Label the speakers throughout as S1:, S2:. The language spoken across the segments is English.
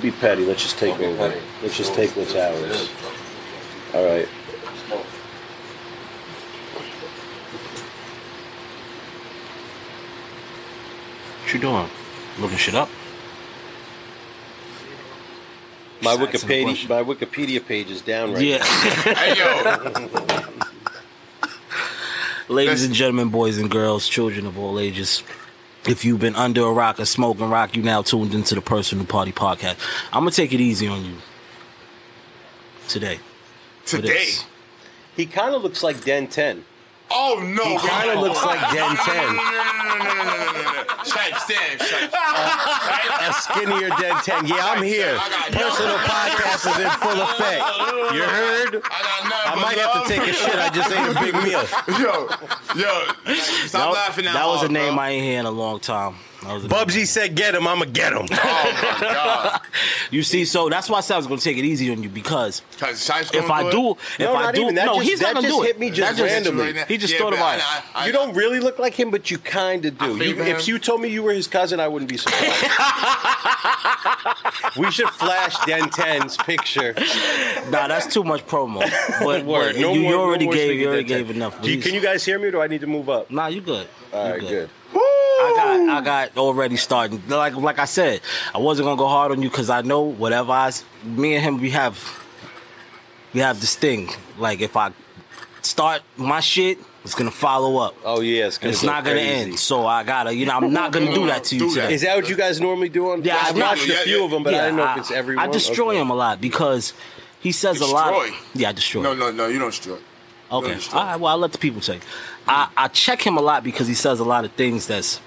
S1: Don't be petty. Let's just take
S2: Don't be
S1: over.
S2: petty.
S1: Let's just take what's
S2: still-
S1: ours. All right.
S2: still-
S3: What you doing? Looking shit up?
S1: My
S3: Just
S1: Wikipedia, my Wikipedia page is down right
S3: Yeah.
S4: Hey yo,
S3: Ladies and gentlemen, boys and girls, children of all ages. If you've been under a rock or smoking rock, you now tuned into the Personal Party Podcast. I'm gonna take it easy on you today.
S4: today.
S1: He kind of looks like Den 10.
S4: Oh no!
S1: He kind of looks like Den Ten.
S4: no, no, no, no, no, no, no, stand.
S1: A skinnier Den Ten. Yeah, I'm here. Personal podcast is in full effect. You heard?
S4: I,
S1: I might have to take a shit. I just ate a big meal.
S4: Yo, yo, stop laughing now.
S3: That was a name. I ain't hear in a long time. That
S1: Bubsy said, "Get him. I'ma get him."
S4: Oh my god!
S3: You see, so that's why I was gonna take it easy on you because if I
S4: do,
S3: do, if
S1: No,
S3: I do,
S1: even. That
S3: no,
S1: just-
S3: he's not
S1: that
S3: gonna
S1: just
S3: do
S1: hit me
S3: That
S1: just randomly.
S4: Right now-
S3: He just
S4: Yeah,
S3: thought
S4: but
S3: about it.
S4: I- I-
S1: You don't really look like him, but you kind of do. You, if you told me you were his cousin, I wouldn't be surprised. we should flash Den 10's picture.
S3: Nah, that's too much promo. But,
S1: Word.
S3: but
S1: No
S3: you,
S1: more-
S3: you
S1: no
S3: already
S1: more
S3: gave you already gave enough.
S1: You- can you guys hear me, or do I need to move up?
S3: Nah, you good.
S1: All
S3: You
S1: right, good.
S3: I got I got already started. Like like I said, I wasn't gonna go hard on you because I know whatever I s- me and him we have we have this thing. Like if I start my shit, it's gonna follow up.
S1: Oh yeah, it's, gonna
S3: It's
S1: go
S3: not gonna
S1: crazy.
S3: end. So I gotta, you know, I'm not gonna do that to you today.
S1: Is that what you guys normally do on?
S3: Yeah,
S1: I've
S3: I-
S1: watched a few
S4: yeah.
S1: of them, but I
S3: Yeah,
S1: didn't know if it's everyone.
S3: I destroy
S1: Okay.
S3: him a lot because he says a lot. Yeah, I destroy.
S4: No, no, no, you don't destroy.
S3: Okay.
S4: No, destroy.
S3: All right. Well, I'll let the people say. I, I check him a lot because he says a lot of things that's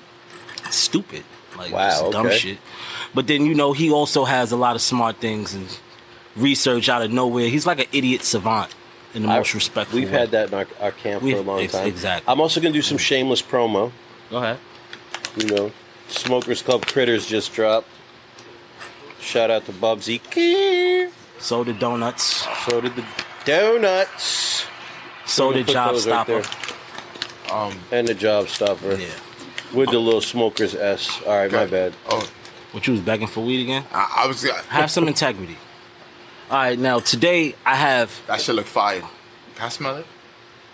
S3: stupid, like
S1: Wow,
S3: just dumb
S1: okay.
S3: shit. But then you know he also has a lot of smart things and research out of nowhere. He's like an idiot savant in the
S1: I-
S3: most respectful.
S1: We've
S3: way.
S1: had that in our, our camp for
S3: We've-
S1: a long
S3: ex-
S1: time.
S3: exactly.
S1: I'm also gonna do some shameless promo.
S3: Go ahead.
S1: You know, Smokers Club Critters just dropped. Shout out to Bubsy.
S3: So did donuts.
S1: So did the donuts.
S3: So did
S1: gonna
S3: job
S1: put those right
S3: stopper.
S1: there.
S4: Um,
S1: and the job stopper
S3: yeah.
S1: with the little smokers S. All right, my bad.
S4: Oh,
S3: What you was begging for weed again?
S4: I, I was.
S3: Have some integrity. All right. Now today I have
S4: That should look fire. Can I smell it?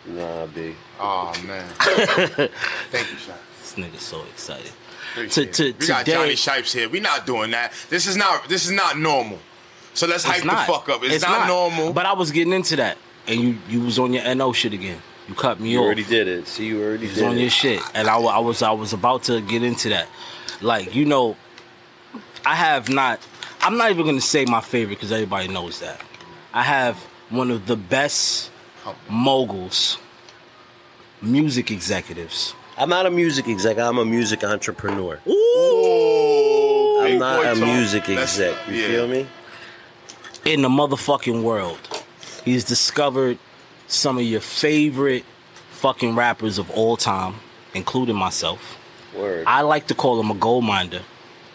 S1: Nah, B.
S4: Oh man. Thank you, Shipes.
S3: this nigga so excited.
S4: Appreciate
S3: To-
S4: it.
S3: to-
S4: we got
S3: today-
S4: Jonny Shipes here. We not doing that. This is not. This is not normal. So let's hype
S3: not.
S4: the fuck up. It's, not, normal.
S3: But I was getting into that, and you you was on your no shit again. You cut me
S1: You
S3: off.
S1: already did it. See, you already
S3: You was
S1: did
S3: on
S1: it.
S3: your shit, and I, I was I was about to get into that. Like you know, I have not. I'm not even gonna say my favorite because everybody knows that. I have one of the best moguls, music executives.
S1: I'm not a music exec. I'm a music entrepreneur.
S4: Ooh,
S1: I'm not a music exec. You
S4: yeah.
S1: feel me?
S3: in the motherfucking world. He's discovered some of your favorite fucking rappers of all time, including myself.
S1: Word.
S3: I like to call him a gold miner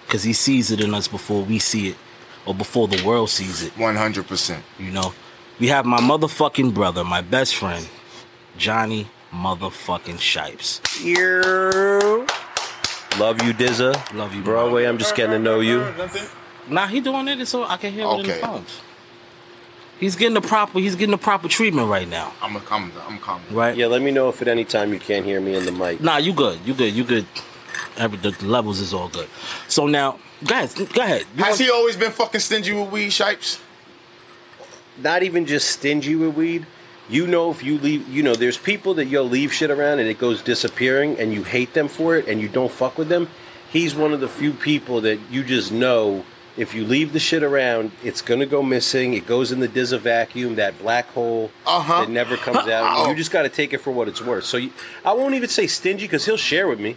S3: because he sees it in us before we see it or before the world sees it.
S4: 100%.
S3: You know, we have my motherfucking brother, my best friend, Jonny motherfucking Shipes.
S1: You. Love you, Dizza.
S3: Love you, bro.
S1: Broadway. I'm just getting to know you.
S3: Nah, he doing it so I can hear it in the
S4: Okay.
S3: phones. He's getting the proper. He's getting the proper treatment right now,
S4: I'm a calm. I'm coming.
S3: right?
S1: Yeah, let me know if at any time you can't hear me in the mic.
S3: Nah, you good. You good. You good. Every the levels is all good. So now, guys. Go ahead. You
S4: Has
S3: want-
S4: he always been fucking stingy with weed, Shipes?
S1: Not even just stingy with weed. You know, if you leave, you know, there's people that you'll leave shit around and it goes disappearing and you hate them for it and you don't fuck with them. He's one of the few people that you just know If you leave the shit around, it's gonna go missing. It goes in the Dizza vacuum, that black hole
S4: Uh-huh.
S1: that never comes out. You just got to take it for what it's worth. So you, I won't even say stingy because he'll share with me.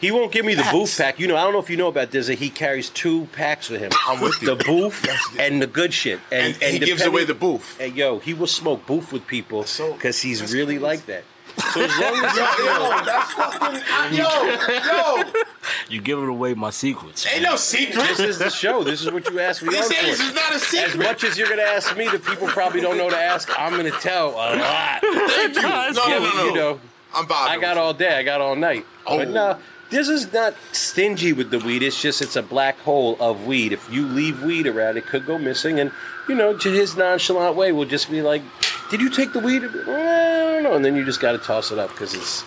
S1: He won't give me the booth pack. You know, I don't know if you know about Dizza. He carries two packs with him.
S4: I'm with you.
S1: The booth and the good shit. And,
S4: And he gives away the booth.
S1: And yo, he will smoke booth with people
S4: So-
S1: because he's really
S4: crazy.
S1: like that. So as long as
S4: Yo, that's fucking. Yo, yo.
S3: You giving away my secrets.
S4: Ain't no secrets.
S1: this is the show. This is what you asked me
S4: This
S1: on
S4: is
S1: for.
S4: not a
S1: As much as you're gonna ask me, the people probably don't know to ask. I'm gonna tell a lot.
S4: Thank you. No, no,
S1: Yeah,
S4: no, no.
S1: You know,
S4: I'm vibing.
S1: I got all day. I got all night. But
S4: Oh.
S1: no, this is not stingy with the weed. It's just it's a black hole of weed. If you leave weed around, it could go missing. And you know, to his nonchalant way, will just be like, "Did you take the weed?" "Eh, I don't know. And then you just got to toss it up because it's.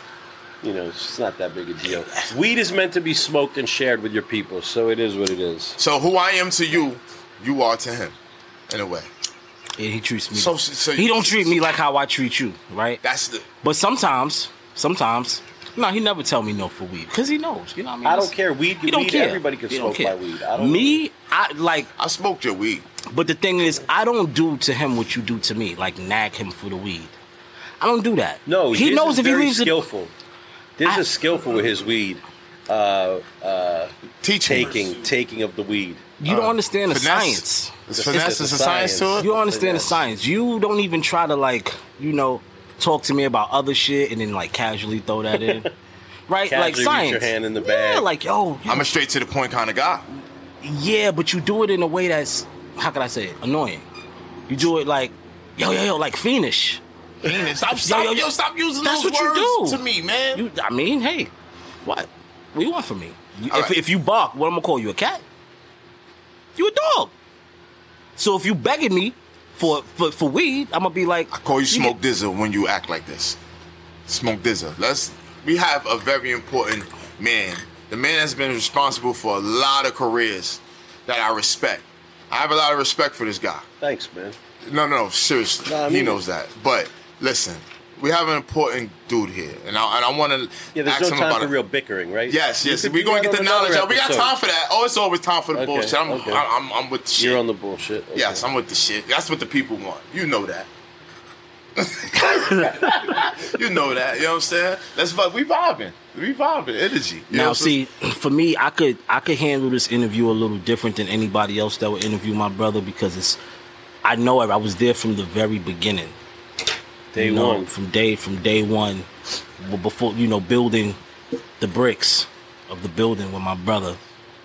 S1: You know, it's not that big a deal. Weed is meant to be smoked and shared with your people, so it is what it is.
S4: So who I am to you, you are to him, in a way.
S3: Yeah, he treats me.
S4: So- so
S3: he don't treat me like how I treat you, right?
S4: That's the.
S3: But sometimes, sometimes, no, he never tell me no for weed because he knows. You know what I mean?
S1: I don't care. Weed,
S3: He don't care.
S1: everybody can
S3: He
S1: smoke my weed. I don't
S3: me, I like.
S4: I smoked your weed.
S3: But the thing is, I don't do to him what you do to me, like nag him for the weed. I don't do that.
S1: No,
S3: he
S1: Diz
S3: knows
S1: is
S3: if he
S1: very
S3: leaves it.
S1: skillful. This
S3: I-
S1: is skillful with his weed.
S4: Uh, uh, Teach
S1: Taking, taking of the weed.
S3: You don't uh, understand the
S4: finesse.
S3: science.
S4: It's finesse.
S1: It's
S4: It's
S1: a
S4: a science to it.
S3: You don't understand the science. You don't even try to like, you know, talk to me about other shit and then like casually throw that in. Right? like
S1: Casually reach
S3: science.
S1: your hand in the
S3: Yeah,
S1: bag.
S3: like yo,
S4: I'm a straight to the point kind of guy.
S3: yeah, but you do it in a way that's how can I say it? Annoying. You do it like, yo, yo, yo, like fiendish.
S4: Stop,
S3: stop- yo, yo stop
S4: using
S3: That's what you do
S4: to me, man.
S3: You, I mean, hey, what? What you want from me? If,
S4: right.
S3: if you bark, what I'm gonna call you a cat? You a dog. So if you begging me for for, for weed, I'm gonna be like,
S4: I call you Smoke Dizza when you act like this. Smoke Dizza. Let's. We have a very important man. The man has been responsible for a lot of careers that I respect. I have a lot of respect for this guy.
S1: Thanks, man.
S4: No, no, no, seriously.
S1: No, I
S4: he
S1: mean-
S4: knows that. But listen, we have an important dude here, and I, and I want to
S1: Yeah, there's
S4: ask
S1: no
S4: him
S1: time
S4: about
S1: for
S4: it.
S1: real bickering, right?
S4: Yes, yes. We're going to get the knowledge out. We got time for that. Oh, it's always time for the
S1: Okay,
S4: bullshit. I'm,
S1: okay.
S4: I'm, I'm with the shit.
S1: You're on the bullshit. Okay.
S4: Yes, I'm with the shit. That's what the people want. You know that. you know that. You know what I'm saying? That's what we vibing. We vibing. Energy. You
S3: Now,
S4: what I'm saying?
S3: see, for me, I could I could handle this interview a little different than anybody else that would interview my brother because it's I know it. I was there from the very beginning.
S1: Day
S3: you know,
S1: one.
S3: from day from day one, before you know building the bricks of the building with my brother,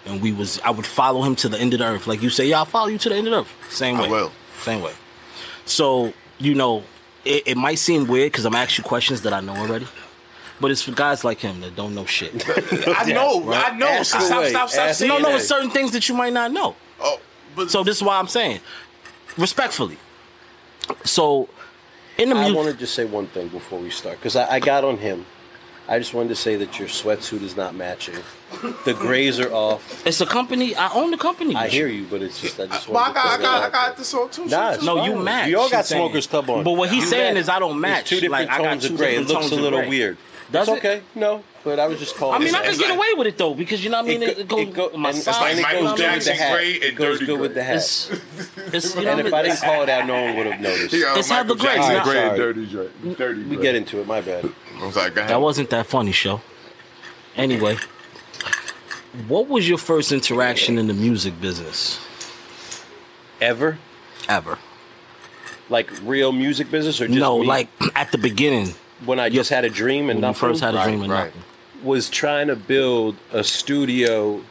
S3: and we was I would follow him to the end of the earth, like you say, yeah, I'll follow you to the end of the earth. Same
S4: I
S3: way,
S4: will.
S3: same way. So you know, it, it might seem weird because I'm asking you questions that I know already, but it's for guys like him that don't know shit.
S4: I know.
S1: right.
S4: I know.
S1: Ask
S4: stop,
S1: away.
S4: stop, stop
S1: Ask
S4: saying
S3: no, no,
S4: that.
S3: it's certain things that you might not know.
S4: Oh, but
S3: So this is why I'm saying, respectfully. So in the
S1: I
S3: music,
S1: want to just say one thing before we start because I, I got on him. I just wanted to say that your sweatsuit is not matching. The grays are off.
S3: it's a company. I own the company.
S1: I hear you, but it's just I just
S4: well, I got, I
S1: to
S4: got, I got
S1: out
S4: this on too.
S1: Nah,
S3: No,
S1: fine.
S3: you match.
S1: You all got
S3: she's saying.
S1: smokers club on.
S3: But what he's
S1: You
S3: saying
S1: match.
S3: is I don't match.
S1: It's two different
S3: like, I got
S1: tones
S3: two
S1: of gray. It looks a little
S3: gray.
S1: weird.
S3: Does
S1: it's
S3: it?
S1: okay. No, but I was just calling.
S3: I mean, I can
S4: It's
S3: get away with it though because you know what I mean.
S1: It
S3: It,
S1: go-
S3: goes
S1: it go-
S3: my
S1: and-
S3: size.
S4: like Michael
S1: goes good with the
S4: Jackson
S1: hat.
S4: gray and
S1: It goes
S4: dirty
S1: good with the hat.
S3: It's, it's, you know,
S1: And if I didn't call it out, no one would have noticed.
S4: He got
S3: It's how
S4: Michael
S3: the grades,
S4: Jackson gray and
S1: Sorry.
S4: dirty, gray- dirty.
S1: We get into it. My bad.
S4: I was like, go ahead.
S3: that wasn't that funny show. Anyway, what was your first interaction in the music business
S1: Ever
S3: ever?
S1: like real music business or just
S3: no,
S1: me?
S3: like at the beginning
S1: when I just had a dream and
S3: when you
S1: nothing.
S3: first had a
S4: Right,
S3: dream and
S4: right.
S3: nothing.
S1: was trying to build a studio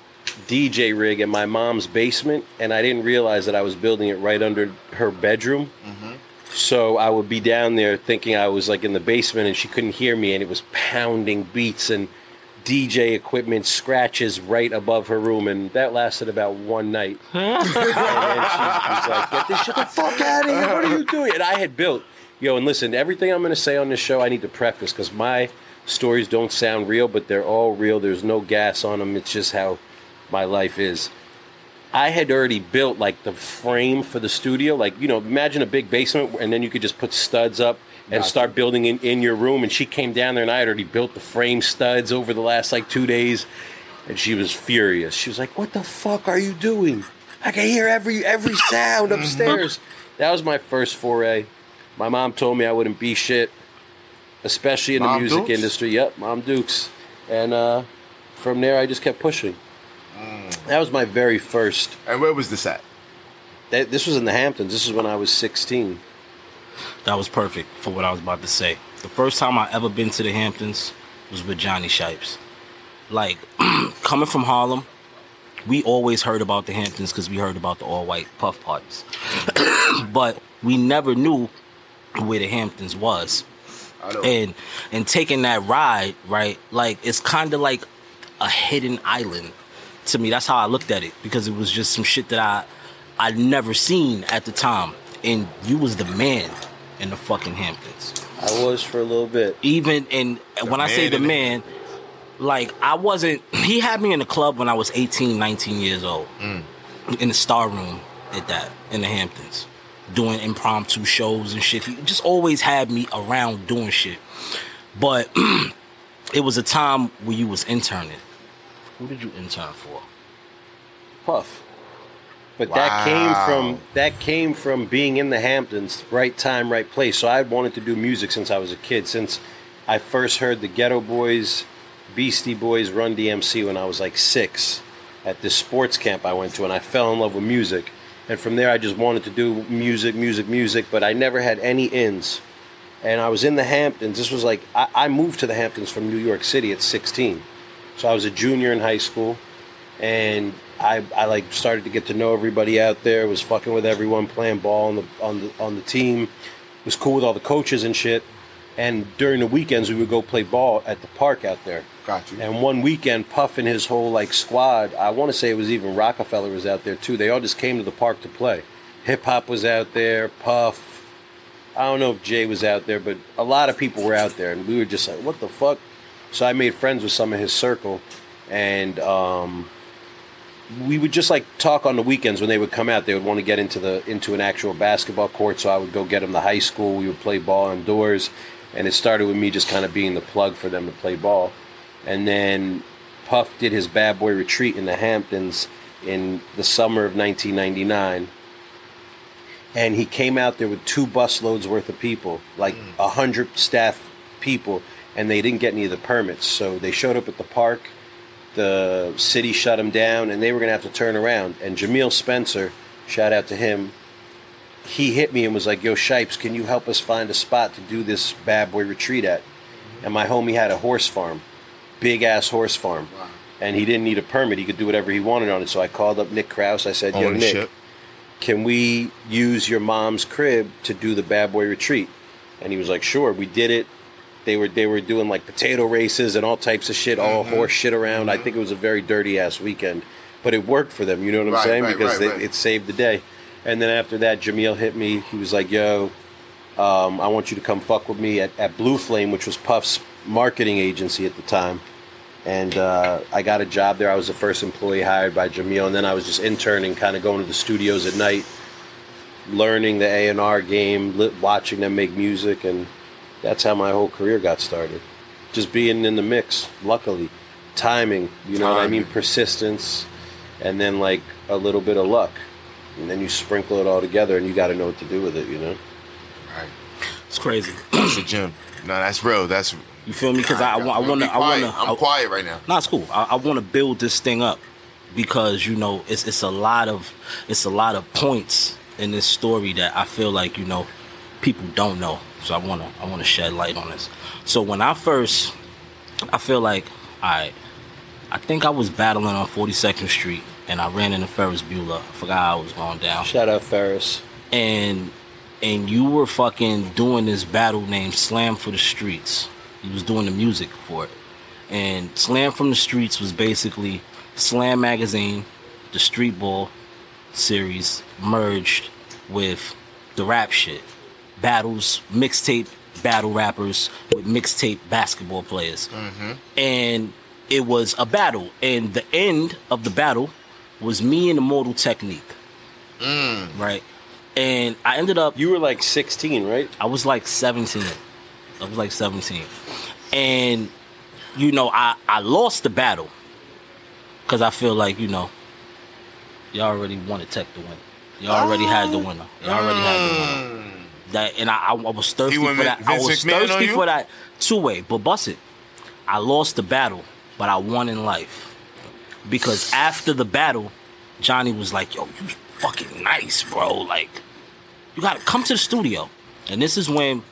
S1: DJ rig in my mom's basement, and I didn't realize that I was building it right under her bedroom. Mm-hmm. So I would be down there thinking I was like in the basement, and she couldn't hear me, and it was pounding beats and DJ equipment scratches right above her room, and that lasted about one night. and she was like, "Get this shit the fuck out of here! What are you doing?" And I had built, yo, and listen, everything I'm going to say on this show, I need to preface because my stories don't sound real, but they're all real. There's no gas on them. It's just how my life is. I had already built like the frame for the studio. Like, you know, imagine a big basement and then you could just put studs up and start building in, in your room. And she came down there and I had already built the frame studs over the last like two days. And she was furious. She was like, What the fuck are you doing? I can hear every every sound upstairs. That was my first foray. My mom told me I wouldn't be shit, especially in the music
S4: Dukes?
S1: industry. Yep, Mom Dukes. And uh, from there, I just kept pushing. That was my very first.
S4: And where was this at?
S1: That, this was in the Hamptons. This is when I was 16.
S3: That was perfect for what I was about to say. The first time I ever been to the Hamptons was with Johnny Shipes. Like coming from Harlem, we always heard about the Hamptons because we heard about the all-white puff parties, but we never knew where the Hamptons was. And and taking that ride, right? Like it's kind of like a hidden island to me. That's how I looked at it because it was just some shit that I I'd never seen at the time. And you was the man in the fucking Hamptons.
S1: I was for a little bit.
S3: Even and when I say the
S4: in the
S3: man, like I wasn't. He had me in the club when I was 18, 19 years old, in the Star Room at that in the Hamptons, doing impromptu shows and shit. He just always had me around doing shit. But it was a time where you was interning. Who did you intern for?
S1: Puff. But that came from that came from being in the Hamptons, right time, right place. So I wanted to do music since I was a kid. Since I first heard the Geto Boys, Beastie Boys, Run DMC when I was like six, at this sports camp I went to, and I fell in love with music. And from there, I just wanted to do music, music, music. But I never had any ins. And I was in the Hamptons. This was like I, I moved to the Hamptons from New York City at 16. So I was a junior in high school and I, I like started to get to know everybody out there. Was fucking with everyone, playing ball on the on the on the team. Was cool with all the coaches and shit. And during the weekends, we would go play ball at the park out there.
S4: Got you.
S1: And one weekend, Puff and his whole like squad. I want to say it was even Roc-A-Fella was out there too. They all just came to the park to play. Hip hop was out there. Puff. I don't know if Jay was out there, but a lot of people were out there, and we were just like, "What the fuck?" So I made friends with some of his circle, and um, we would just like talk on the weekends when they would come out. They would want to get into the into an actual basketball court, so I would go get them to high school. We would play ball indoors, and it started with me just kind of being the plug for them to play ball. And then Puff did his bad boy retreat in the Hamptons in the summer of 1999 and he came out there with two busloads worth of people, like a hundred staff people, and they didn't get any of the permits. So they showed up at the park. The city shut them down, and they were gonna have to turn around. And Jameel Spencer, shout out to him, he hit me and was like, "Yo, Shipes, can you help us find a spot to do this bad boy retreat at?" And my homie had a horse farm, big ass horse farm,
S4: Wow.
S1: and he didn't need a permit. He could do whatever he wanted on it. So I called up Nick Kraus. I said, "Yo, Nick."
S4: Ownership.
S1: can we use your mom's crib to do the bad boy retreat and he was like sure we did it they were they were doing like potato races and all types of shit all horse shit around. I think it was a very dirty ass weekend but it worked for them you know what i'm
S4: Right,
S1: saying?
S4: right,
S1: because
S4: right,
S1: they, it saved the day. And then after that jameel hit me. He was like yo um, i want you to come fuck with me at, at blue flame which was puff's marketing agency at the time. And uh, I got a job there. I was the first employee hired by Jameel, and then I was just interning, kind of going to the studios at night, learning the A and R game, li- watching them make music, and that's how my whole career got started. Just being in the mix, luckily, timing, you know what I mean,
S4: Timing.
S1: persistence, and then like a little bit of luck, and then you sprinkle it all together, and you got to know what to do with it, you know.
S4: Right.
S3: It's crazy.
S4: That's the gym. No, that's real. That's.
S3: You feel me? Because I, I, wa- I want to. I want to.
S4: I'm quiet right now.
S3: No, it's cool. I, I want to build this thing up because you know it's it's a lot of it's a lot of points in this story that I feel like you know people don't know. So I want to I want to shed light on this. So when I first, I feel like I, I think I was battling on 42nd Street and I ran into Ferris Bueller. I forgot how I was going down
S1: Shout out Ferris.
S3: and and you were fucking doing this battle named Slam for the Streets. You was doing the music for it. And Slam from the Streets was basically Slam magazine, the Street Ball series merged with the rap shit. Battles, mixtape battle rappers with mixtape basketball players. Mm-hmm. And it was a battle. And the end of the battle was me and Immortal Technique. Mm. Right? And I ended up
S1: You were like 16, right?
S3: I was like 17. I was like 17. And, you know, I, I lost the battle. Because I feel like, you know, y'all already wanted Tech to win. Y'all already had the oh. winner. Y'all already had the winner. Mm. That and I, I, I was thirsty for
S4: with
S3: that. I was
S4: McMahon
S3: thirsty for that two way. But bust it. I lost the battle, but I won in life because after the battle, Jonny was like, "Yo, you fucking nice, bro. Like, you gotta come to the studio." And this is when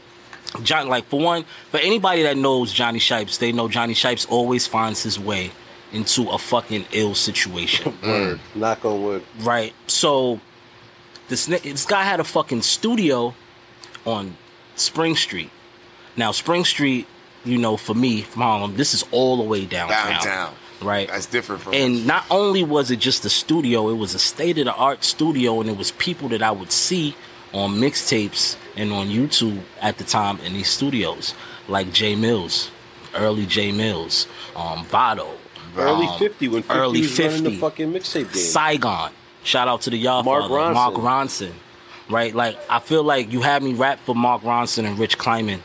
S3: John, like for one, for anybody that knows Jonny Shipes, they know Jonny Shipes always finds his way into a fucking ill situation,
S1: Word. Knock on wood.
S3: right? So this this guy had a fucking studio on Spring Street. Now Spring Street, you know, for me from Harlem, this is all the way downtown,
S4: Downtown.
S3: right?
S4: That's different from
S3: And not only was it just a studio, it was a state of the art studio, and it was people that I would see on mixtapes and on YouTube at the time in these studios, like Jae Millz, early Jae Millz, um, Vado,
S1: Early
S3: um,
S1: 50 when 50
S3: early
S1: was running the
S3: 50.
S1: fucking mixtape game.
S3: Saigon. Shout out to the y'all
S1: Mark
S3: father,
S1: Ronson.
S3: Mark Ronson. Right? Like I feel like you had me rap for Mark Ronson and Rich Kleiman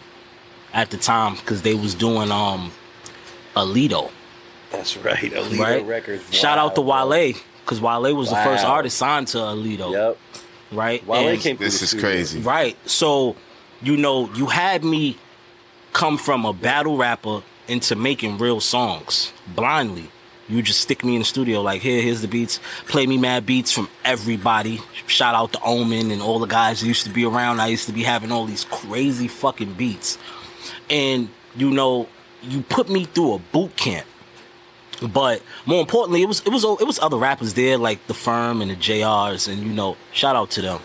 S3: at the time because they was doing um Allido.
S1: That's right. Allido
S3: right?
S1: Records.
S3: Shout out to
S1: Wow, bro.
S3: Wale because Wale was the first artist signed to Allido.
S1: Yep.
S3: Right?
S1: Wale
S3: And-
S1: came through
S4: This
S1: the
S4: is
S1: studio.
S4: crazy.
S3: Right. So, you know, you had me come from a battle rapper into making real songs blindly. You just stick me in the studio like, here, here's the beats. Play me mad beats from everybody. Shout out to Omen and all the guys that used to be around. I used to be having all these crazy fucking beats. And, you know, you put me through a boot camp. But more importantly, it was it was it was other rappers there like the Firm and the JRs and you know shout out to them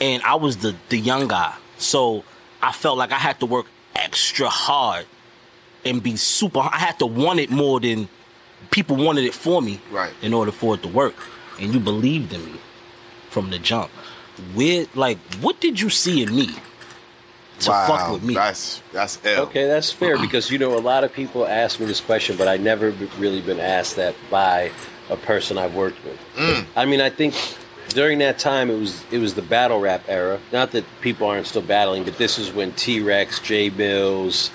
S3: and I was the the young guy. So I felt like I had to work extra hard and be super. I had to want it more than people wanted it for me,
S4: Right.
S3: In order for it to work, and you believed in me from the jump. Where, like, what did you see in me to
S4: wow,
S3: fuck with me?
S4: That's that's L.
S1: Okay, that's fair because you know a lot of people ask me this question, but I never really been asked that by a person I've worked with.
S4: Mm.
S1: I mean, I think during that time it was it was the battle rap era. Not that people aren't still battling, but this is when T Rex, Jae Millz.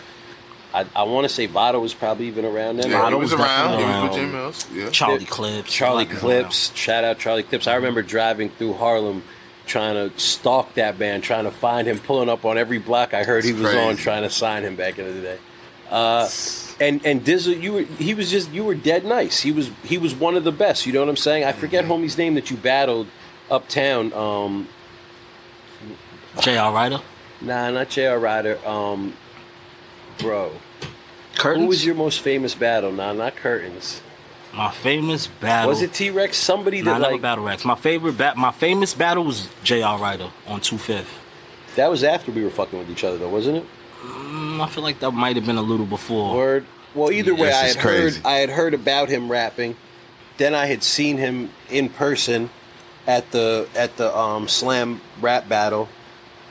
S1: I, I want to say Vado was probably even around then.
S4: Yeah,
S3: Vado
S4: he was
S3: was
S4: around. He was with Jim. Mills. Yeah.
S3: Charlie
S1: Yeah.
S3: Clips,
S1: Charlie
S3: a lot of
S1: Clips. Shout out Charlie Clips. I remember driving through Harlem trying to stalk that band, trying to find him, pulling up on every block I heard he
S4: That's
S1: was on, trying to sign him back in the day. Uh, and and Dizzle, you were he was just you were dead nice. He was he was one of the best. You know what I'm saying? I forget
S4: Mm-hmm.
S1: homie's name that you battled uptown. Um,
S3: J.R. Ryder,
S1: nah, not J.R. Ryder. Um, bro,
S3: Curtains.
S1: who was your most famous battle? Nah, not Curtains.
S3: my famous battle?
S1: Was it T Rex? Somebody
S3: Nah,
S1: that
S3: never
S1: like
S3: battle racks. My favorite bat, my famous battle was J.R. Ryder on Two Fifth.
S1: that was after we were fucking with each other, though, wasn't it?
S3: Mm, I feel like that might have been a little before.
S1: Word. Well, either way, I
S4: is
S1: had heard. I had heard about him rapping. Then I had seen him in person at the at the um, slam rap battle,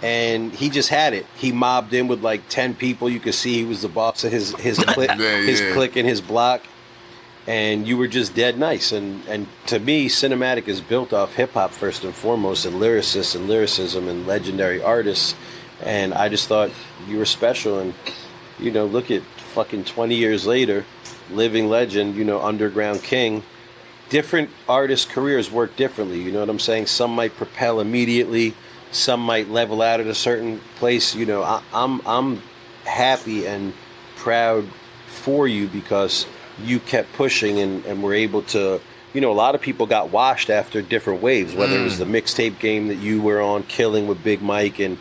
S1: and he just had it. He mobbed in with like ten people. You could see he was the boss of his his clique,
S4: Yeah,
S1: his
S4: yeah.
S1: clique and his block. And you were just dead nice. And and to me, cinematic is built off hip hop first and foremost, and lyricists and lyricism and legendary artists. And I just thought you were special. And you know, look at fucking 20 years later, living legend, you know, underground king. Different artists' careers work differently. You know what I'm saying? Some might propel immediately, some might level out at a certain place. You know, I, I'm I'm happy and proud for you because you kept pushing and, and were able to. You know, a lot of people got washed after different waves, whether it was mm. the mixtape game that you were on, killing with Big Mike and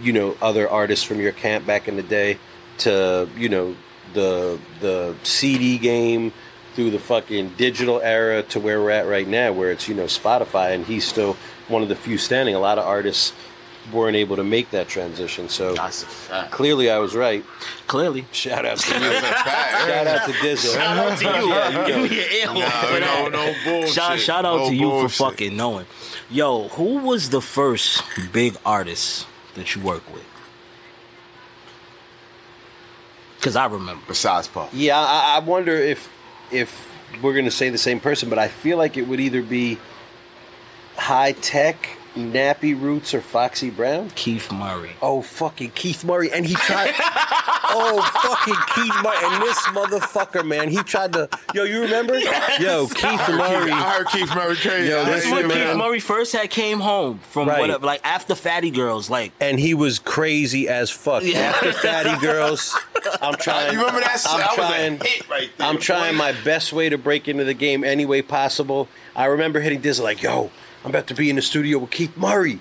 S1: you know other artists from your camp back in the day to you know the the CD game through the fucking digital era to where we're at right now where it's you know Spotify and he's still one of the few standing a lot of artists weren't able to make that transition so
S4: That's a fact.
S1: clearly I was right
S3: Clearly.
S1: shout out to you
S4: That's a fact.
S1: shout out to Dizzle
S3: Shout out to you.
S1: Yeah, you
S3: Give me an air horn
S4: Nah,
S3: for
S4: no,
S3: that.
S4: no bullshit.
S3: Shout, shout out
S4: No
S3: to you
S4: bullshit.
S3: for fucking knowing. Yo, who was the first big artist that you worked with? Because I remember.
S4: Besides Paul.
S1: Yeah, I, I wonder if if we're gonna say the same person, but I feel like it would either be Hi-Tek Nappy Roots or Foxy Brown?
S3: Keith Murray.
S1: Oh, fucking Keith Murray. And he tried. oh, fucking Keith Murray. And this motherfucker, man, he tried to. Yo, you remember? Yo, Keith Murray.
S4: I heard Keith Murray crazy.
S1: Yo,
S4: I
S1: this
S3: This when
S1: man-
S3: Keith Murray first had came home from
S1: Right.
S3: whatever, like after Fatty Girls, like
S1: And he was crazy as fuck.
S3: Yeah.
S1: After Fatty Girls, I'm trying.
S4: You remember that?
S1: I'm
S4: That was a
S1: trying.
S4: hit right there.
S1: I'm trying
S4: boy.
S1: my best way to break into the game any way possible. I remember hitting this like, yo, I'm about to be in the studio with Keith Murray.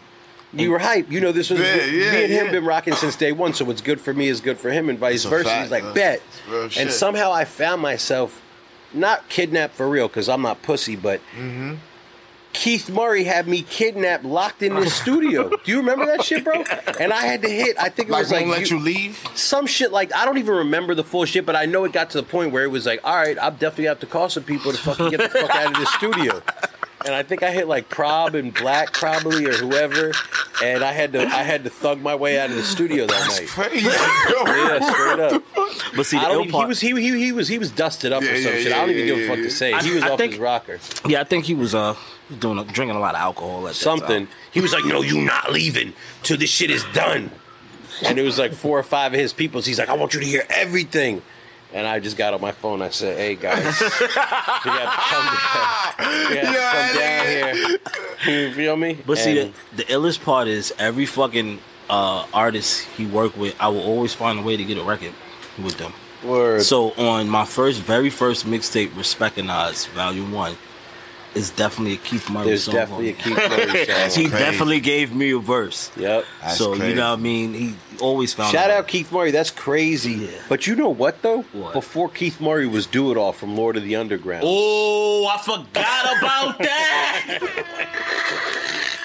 S1: We were hype. You know, this was
S4: Yeah, yeah,
S1: me and him
S4: yeah.
S1: been rocking since day one. So what's good for me is good for him, and vice versa.
S4: fact,
S1: He's like,
S4: man.
S1: bet. And somehow I found myself not kidnapped for real because I'm not pussy, but
S4: Mm-hmm.
S1: Keith Murray had me kidnapped, locked in this studio. Do you remember that shit, bro? And I had to hit. I think it
S4: Like,
S1: was
S4: won't
S1: like
S4: let you leave?
S1: some shit like I don't even remember the full shit, but I know it got to the point where it was like, all right, I'm definitely have to call some people to fucking get the fuck out of this studio. And I think I hit like Prob and Black probably or whoever, and I had to I had to thug my way out of the studio that night.
S4: Crazy.
S1: Yeah, straight up.
S3: but see, the
S1: I don't
S3: ill
S1: even, he
S3: part,
S1: was he, he he was he was dusted up
S4: Yeah,
S1: or some
S4: yeah,
S1: shit.
S4: yeah,
S1: I don't even
S4: yeah,
S1: give a fuck
S4: yeah,
S1: to say.
S3: yeah.
S1: he was
S3: I
S1: off
S3: think-
S1: his rocker.
S3: yeah, I think he was uh doing a, drinking a lot of alcohol at that
S1: Something.
S3: time.
S1: He was like, "No, you not leaving till this shit is done." And it was like four or five of his people. He's like, "I want you to hear everything." And I just got on my phone. I said, "Hey guys, you got to come down, you gotta
S4: Yeah,
S1: come down here." You feel me?
S3: But see, the, the illest part is every fucking uh, artist he worked with, I will always find a way to get a record with them.
S1: word.
S3: So on my first, very first mixtape, Respectinized Volume One, is definitely a Keith Murray
S1: there's
S3: song.
S1: definitely a Keith
S3: there.
S1: Murray
S3: he
S1: song.
S4: crazy.
S3: definitely gave me a verse.
S1: Yep.
S4: That's
S3: so
S4: crazy.
S3: you know what I mean. He always found.
S1: Shout out Keith Murray. That's crazy.
S3: Yeah.
S1: But you know what though?
S3: What?
S1: Before Keith Murray was Do It All from Lord of the Underground.
S3: Oh, I forgot about that.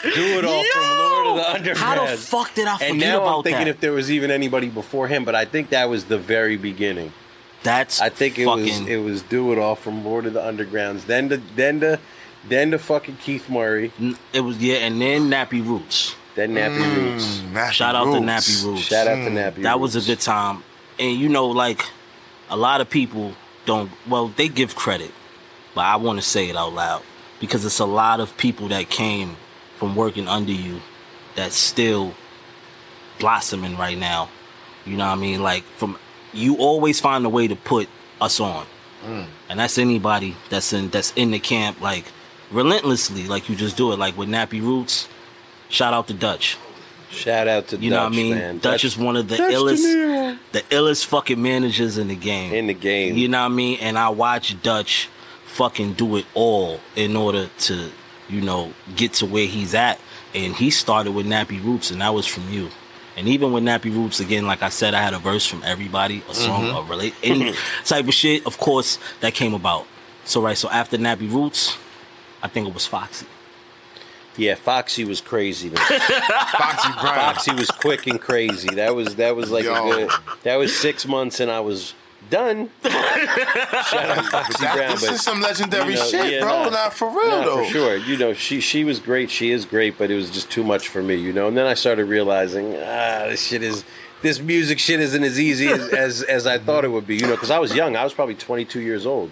S1: Do It All from Lord of the Underground.
S3: How the fuck did I forget
S1: and now
S3: about
S1: I'm thinking
S3: that?
S1: if there was even anybody before him, but I think that was the very beginning.
S3: That's
S1: I think it
S3: fucking,
S1: was it was Do It All from Lord of the Undergrounds. Then the then the then the fucking Keith Murray.
S3: It was yeah, and then Nappy Roots.
S1: Then Nappy
S3: Mm.
S1: Roots.
S4: Nappy
S3: Shout out to Nappy Roots.
S1: Shout out to Nappy.
S3: that was a good time and you know like a lot of people don't well they give credit but i want to say it out loud because it's a lot of people that came from working under you that's still blossoming right now you know what i mean like from you always find a way to put us on and that's anybody that's in that's in the camp like relentlessly like you just do it like with nappy roots shout out to dutch
S1: Shout out to
S3: you
S1: Dutch,
S3: know what I mean?
S1: man.
S3: Dutch is one of the
S1: Dutch
S3: illest, the illest fucking managers in the game.
S1: in the game.
S3: You know what I mean? And I watch Dutch fucking do it all in order to, you know, get to where he's at. And he started with Nappy Roots, and that was from you. And even with Nappy Roots, again, like I said, I had a verse from everybody, a song,
S1: Mm-hmm.
S3: a relate, any type of shit. Of course, that came about. So right, so after Nappy Roots, I think it was Foxy.
S1: yeah, Foxy was crazy.
S4: Foxy Brown.
S1: Foxy was quick and crazy. That was that was like a good. That was six months, and I was done. Shout out Foxy
S4: That,
S1: Brown,
S4: this
S1: but
S4: is some legendary
S1: you know,
S4: shit,
S1: yeah,
S4: bro.
S1: nah.
S4: Not for real
S1: Nah,
S4: though.
S1: for sure. You know, she she was great. She is great, but it was just too much for me. You know, and then I started realizing, ah, this shit is. This music shit isn't as easy as, as, as I thought it would be, you know, because I was young. I was probably 22 years old.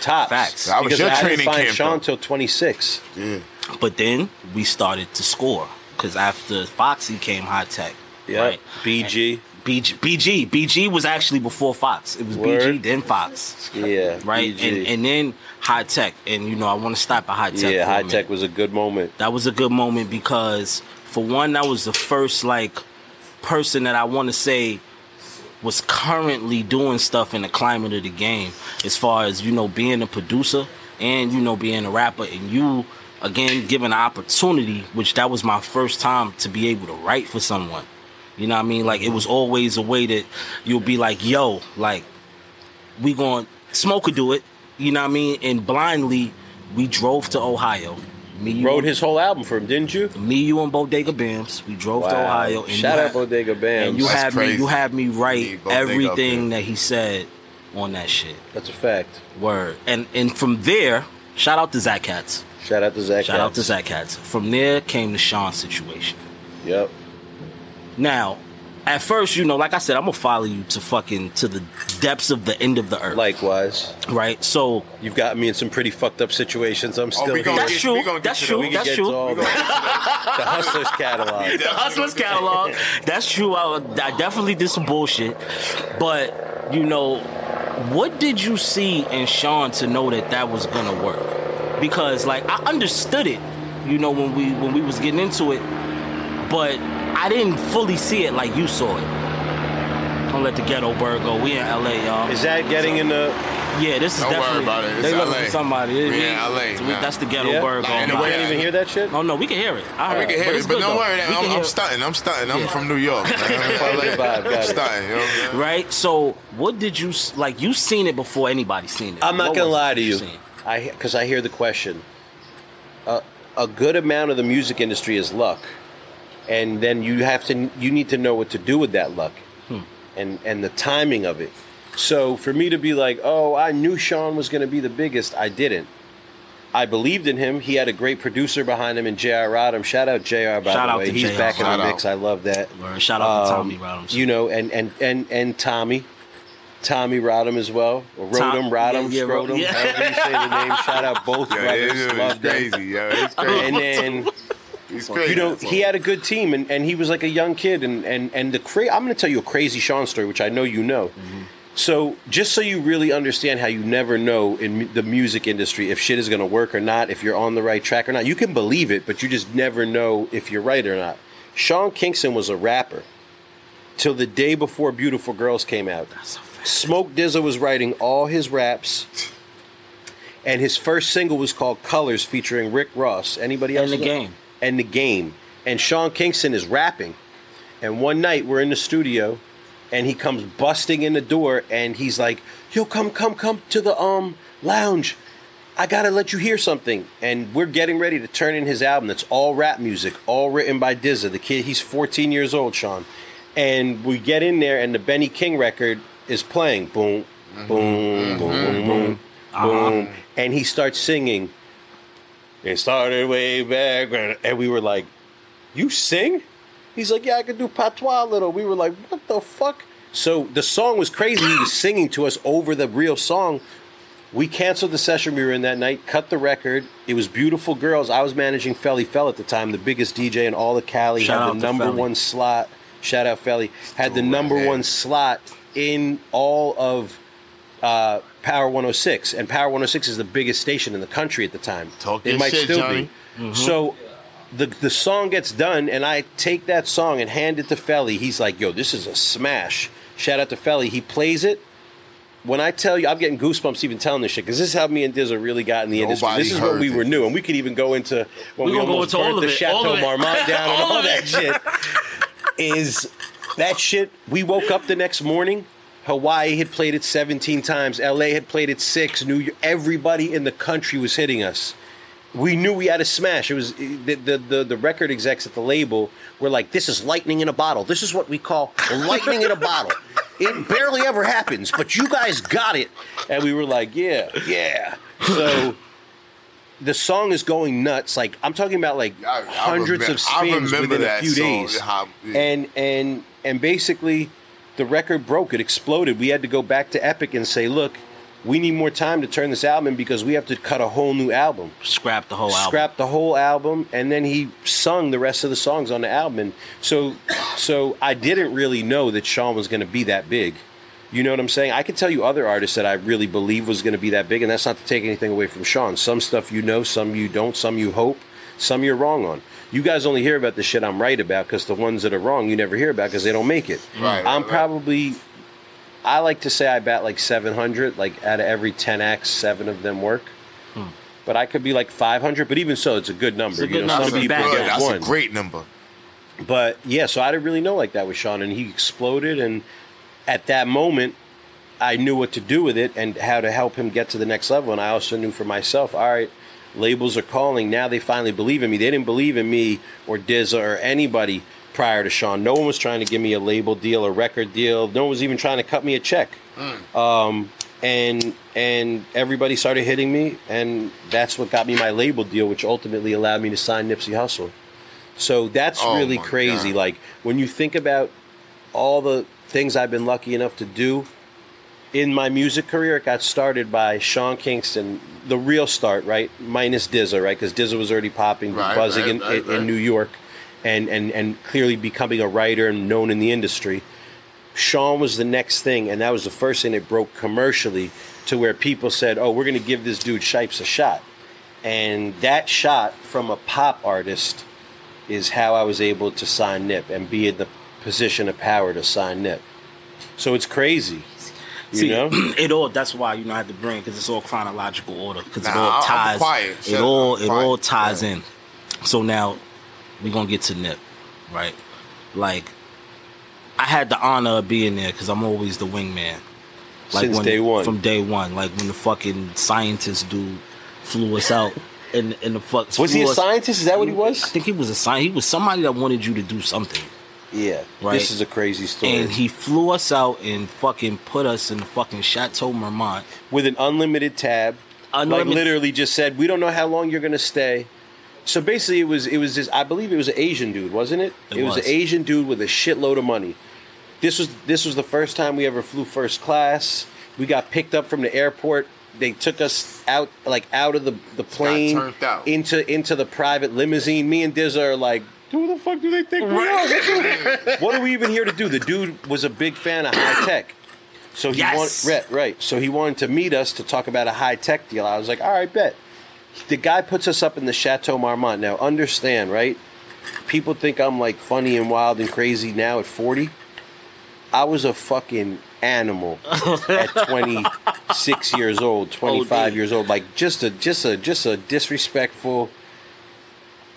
S1: Tops.
S3: Facts.
S4: That was
S1: because
S4: your
S1: I
S4: training
S1: didn't find
S4: camp,
S1: Sean
S4: though.
S1: till 26.
S4: Yeah.
S3: But then we started to score because after Foxy came Hi-Tek.
S1: Yeah.
S3: Right?
S1: BG.
S3: BG, BG, BG was actually before Fox. It was
S1: Word.
S3: BG then Fox,
S1: Yeah.
S3: right?
S1: BG.
S3: And and then Hi-Tek. And you know, I want to stop at Hi-Tek.
S1: yeah,
S3: for
S1: high
S3: minute.
S1: tech was a good moment.
S3: That was a good moment because for one, that was the first like person that I want to say was currently doing stuff in the climate of the game as far as you know being a producer and you know being a rapper and you again given an opportunity which that was my first time to be able to write for someone. You know what i mean? Like it was always a way that you'll be like yo like we going smoke could do it you know what i mean? And blindly we drove to ohio me you
S1: Wrote his whole album for him, didn't you?
S3: me, you, and Bodega Bams. We drove to Ohio. And
S1: Shout out
S3: had-
S1: Bodega Bams.
S3: And you
S4: That's
S3: had me, you had me
S4: Me,
S3: write
S4: Bodega
S3: everything
S4: Bams.
S3: that he said on that shit.
S1: That's a fact.
S3: Word. And and from there, shout out to Zach Katz.
S1: Shout out to Zach.
S3: Shout out to Zach Katz. From there came the Sean situation.
S1: Yep.
S3: Now, at first, you know, like I said, I'm gonna follow you to fucking to the depths of the end of the earth.
S1: Likewise,
S3: right? So
S1: you've got me in some pretty fucked up situations. I'm still
S4: we
S1: here.
S4: gonna
S3: that's
S4: get-
S3: true.
S4: we gonna
S3: That's true.
S1: We
S3: That's true.
S1: to all the Hustlers catalog.
S3: the Hustlers catalog. That's true. I, I definitely did some bullshit, but you know, what did you see in Sean to know that that was gonna work? Because like I understood it, you know, when we when we was getting into it, but I didn't fully see it like you saw it. Don't let the ghetto bird go. We in LA, y'all.
S1: Is that getting in the?
S3: yeah, this is
S4: Don't worry
S3: definitely.
S4: about it. It's
S3: they looking
S4: LA.
S3: for somebody.
S4: We
S3: We-
S4: in LA,
S3: we-
S4: nah.
S3: That's the ghetto
S1: Yeah?
S3: bird
S4: Like,
S3: going.
S4: We
S1: You
S4: the
S3: by.
S1: can't even hear that shit.
S3: Oh no, we can hear it. I
S4: We can hear
S3: it's
S4: it, but don't
S3: though.
S4: worry.
S3: We
S4: I'm,
S3: can
S4: I'm
S3: hear
S4: stunting. I'm stunting. I'm
S3: Yeah.
S4: from New York. Man.
S1: Fuck the vibe,
S4: I'm
S1: it.
S4: stunting. You know I'm saying?
S3: Right. So, what did you like? You seen it before anybody seen it.
S1: I'm not
S3: What
S1: gonna lie to you. I because I hear the question. Uh, a good amount of the music industry is luck, and then you have to you need to know what to do with that luck, and and the timing of it. So for me to be like, oh, I knew Sean was going to be the biggest, I didn't. I believed in him. He had a great producer behind him in J.R. Rotem. Shout out J.R. By
S3: Shout
S1: the
S3: out
S1: way,
S3: to
S1: he's
S3: J.R..
S1: back in
S4: Shout
S1: the
S4: out.
S1: mix. I love that.
S3: Word. Shout out to
S1: Um,
S3: Tommy Rotem.
S1: You know, and and and and Tommy, Tommy Rotem as well, or
S3: Tom-
S1: Rotem, Rotem,
S3: yeah, yeah, Ro-
S1: Scrotum,
S3: yeah.
S1: however you say the name. Shout out both
S4: Yeah,
S1: brothers.
S4: it's, it's crazy. Yeah, it's crazy.
S1: And then
S4: He's crazy.
S1: you know he had a good team, and, and he was like a young kid, and and and the cra- I'm going to tell you a crazy Sean story, which I know you know. Mm-hmm. So just so you really understand how you never know in mu- the music industry if shit is going to work or not, if you're on the right track or not. You can believe it, but you just never know if you're right or not. Sean Kingston was a rapper till the day before Beautiful Girls came out. Smoke Dizza was writing all his raps. And his first single was called Colors featuring Rick Ross. Anybody else?
S3: In The
S1: know?
S3: Game.
S1: And the game. And Sean Kingston is rapping. And one night we're in the studio and he comes busting in the door and he's like, Yo, come, come, come to the um lounge. I gotta let you hear something. And we're getting ready to turn in his album that's all rap music, all written by Dizza. The kid, he's 14 years old, Sean. And we get in there and the Benny King record is playing. Boom, boom, mm-hmm. boom, boom, mm-hmm. boom, boom. And he starts singing. It started way back when, and we were like, "You sing?" He's like, "Yeah, I can do patois a little." We were like, "What the fuck?" So the song was crazy. He was singing to us over the real song. We canceled the session we were in that night, cut the record. It was beautiful girls. I was managing Felli Fel at the time, the biggest DJ in all of Cali.
S3: Shout
S1: had
S3: out
S1: the number
S3: Felli.
S1: one slot. Shout out Felli. Had the number one slot in all of uh, Power 106, and Power 106 is the biggest station in the country at the time.
S4: Talk
S1: it
S4: your
S1: might
S4: shit,
S1: still
S4: Jonny.
S1: be. So the the song gets done, and I take that song and hand it to Felli. He's like, "Yo, this is a smash." Shout out to Felli. He plays it. When I tell you, I'm getting goosebumps even telling this shit because this is how me and Dizza really got in the industry. This is what we
S4: it.
S1: were new, and we could even go into when
S3: We
S1: we,
S3: gonna go
S1: almost
S3: into all
S1: burnt
S3: of
S1: the
S3: it,
S1: Chateau
S3: of.
S1: Marmont down and
S3: All
S1: all that shit. Is that shit? We woke up the next morning. Hawaii had played it 17 times. LA had played it six. New York, everybody in the country was hitting us. We knew we had a smash. It was the, the the the record execs at the label were like, "This is lightning in a bottle. This is what we call lightning in a bottle. It barely ever happens, but you guys got it." And we were like, "Yeah, yeah." So the song is going nuts. Like I'm talking about like
S4: I- I
S1: hundreds
S4: remem-
S1: of spins
S4: remember
S1: within a few
S4: song,
S1: days,
S4: how- yeah.
S1: and and and basically the record broke. It exploded. We had to go back to Epic and say, "Look, we need more time to turn this album in because we have to cut a whole new album."
S3: Scrap the whole album.
S1: Scrap the whole album, and then he sung the rest of the songs on the album. And so, so I didn't really know that Sean was going to be that big. You know what I'm saying? I could tell you other artists that I really believe was going to be that big, and that's not to take anything away from Sean. Some stuff you know, some you don't, some you hope, some you're wrong on. You guys only hear about the shit I'm right about because the ones that are wrong you never hear about because they don't make it.
S4: Right, right,
S1: I'm
S4: right.
S1: probably, I like to say I bat like 700. Like out of every 10 acts, seven of them work. Hmm. But I could be like 500. But even so, it's a good number.
S3: It's a good
S1: you know,
S3: number
S4: That's
S1: some
S4: a
S1: people
S3: back
S1: get
S4: That's
S1: one.
S4: a great number.
S1: But yeah, so I didn't really know like that with Sean, and he exploded. And at that moment, I knew what to do with it and how to help him get to the next level. And I also knew for myself, all right, labels are calling. Now they finally believe in me. They didn't believe in me or Dizza or anybody prior to Sean. No one was trying to give me a label deal, a record deal. No one was even trying to cut me a check. Um, and and everybody started hitting me, and that's what got me my label deal, which ultimately allowed me to sign Nipsey Hussle. So that's
S4: Oh
S1: really crazy.
S4: God.
S1: Like when you think about all the things I've been lucky enough to do, in my music career, it got started by Sean Kingston, the real start, right? Minus Dizza, right? Because Dizza was already popping,
S4: Right,
S1: buzzing
S4: right,
S1: in,
S4: right,
S1: in, in New York, and, and and clearly becoming a writer and known in the industry. Sean was the next thing, and that was the first thing that broke commercially to where people said, "Oh, we're going to give this dude Shipes a shot," and that shot from a pop artist is how I was able to sign Nip and be in the position of power to sign Nip. So it's crazy, you
S3: See,
S1: know.
S3: it all. That's why you know I had to bring because it's all chronological order because it all ties.
S4: quiet.
S3: It all it all ties
S4: Yeah.
S3: in. So now we gonna get to Nip, right? Like I had the honor of being there because I'm always the wingman.
S1: Since
S3: when,
S1: day one.
S3: From day one, like when the fucking scientist dude flew us out. In, in the fuck,
S1: Was he a
S3: us-
S1: scientist? Is that what he was?
S3: I think he was a scientist. He was somebody that wanted you to do something.
S1: Yeah.
S3: Right.
S1: This is a crazy story.
S3: And he flew us out and fucking put us in the fucking Chateau Marmont.
S1: with an unlimited tab.
S3: Unlimited-
S1: Like literally just said, we don't know how long you're gonna stay. So basically, it was it was this. I believe it was an Asian dude, wasn't it?
S3: It
S1: was.
S3: was.
S1: an Asian dude with a shitload of money. This was this was the first time we ever flew first class. We got picked up from the airport. They took us out like out of the the plane
S4: turned out.
S1: into into the private limousine. Me and Dizza are like, who the fuck do they think we are? what are we even here to do? The dude was a big fan of Hi-Tek. So he
S3: Yes.
S1: want, right, right. So he wanted to meet us to talk about a Hi-Tek deal. I was like, all right, bet. The guy puts us up in the Chateau Marmont. Now, understand, right? People think I'm like funny and wild and crazy now at 40. I was a fucking animal at 26 years old, 25
S3: OD.
S1: years old. Like just a just a just a disrespectful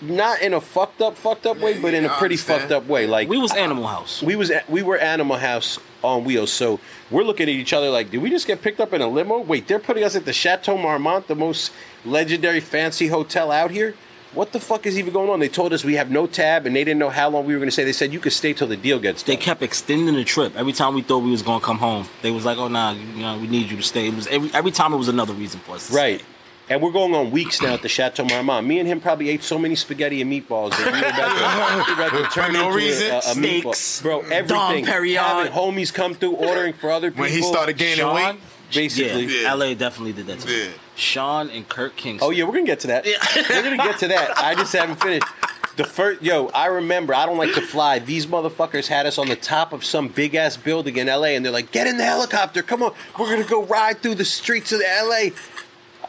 S1: not in a fucked up fucked up way, but in a pretty fucked up way. Like
S3: We was Animal House.
S1: we was we were Animal House on wheels, so we're looking at each other like, did we just get picked up in a limo? Wait, they're putting us at the Chateau Marmont, the most legendary fancy hotel out here. What the fuck is even going on? They told us we have no tab, and they didn't know how long we were going to stay. They said you could stay till the deal gets
S3: They kept extending the trip. Every time we thought we was gonna come home, they was like, "Oh nah, you know, we need you to stay." It was every every time it was another reason for us. To
S1: right.
S3: stay.
S1: And we're going on weeks now at the Chateau Marmont. Me and him probably ate so many spaghetti and meatballs that we were about to, we were about to turn
S4: no
S1: into
S4: reason.
S1: a, a, a meatball.
S3: Steaks,
S1: Bro,
S3: Dom
S1: everything.
S3: Perignon.
S1: Having homies come through, ordering for other people.
S4: When he started gaining
S3: Sean,
S4: weight,
S1: basically.
S4: Yeah.
S3: LA definitely did that. To me.
S4: Yeah.
S3: Sean and Kirk Kingston.
S1: Oh yeah, we're gonna get to that. we're gonna get to that. I just haven't finished. The first, yo, I remember. I don't like to fly. These motherfuckers had us on the top of some big ass building in LA, and they're like, "Get in the helicopter! Come on, we're gonna go ride through the streets of LA."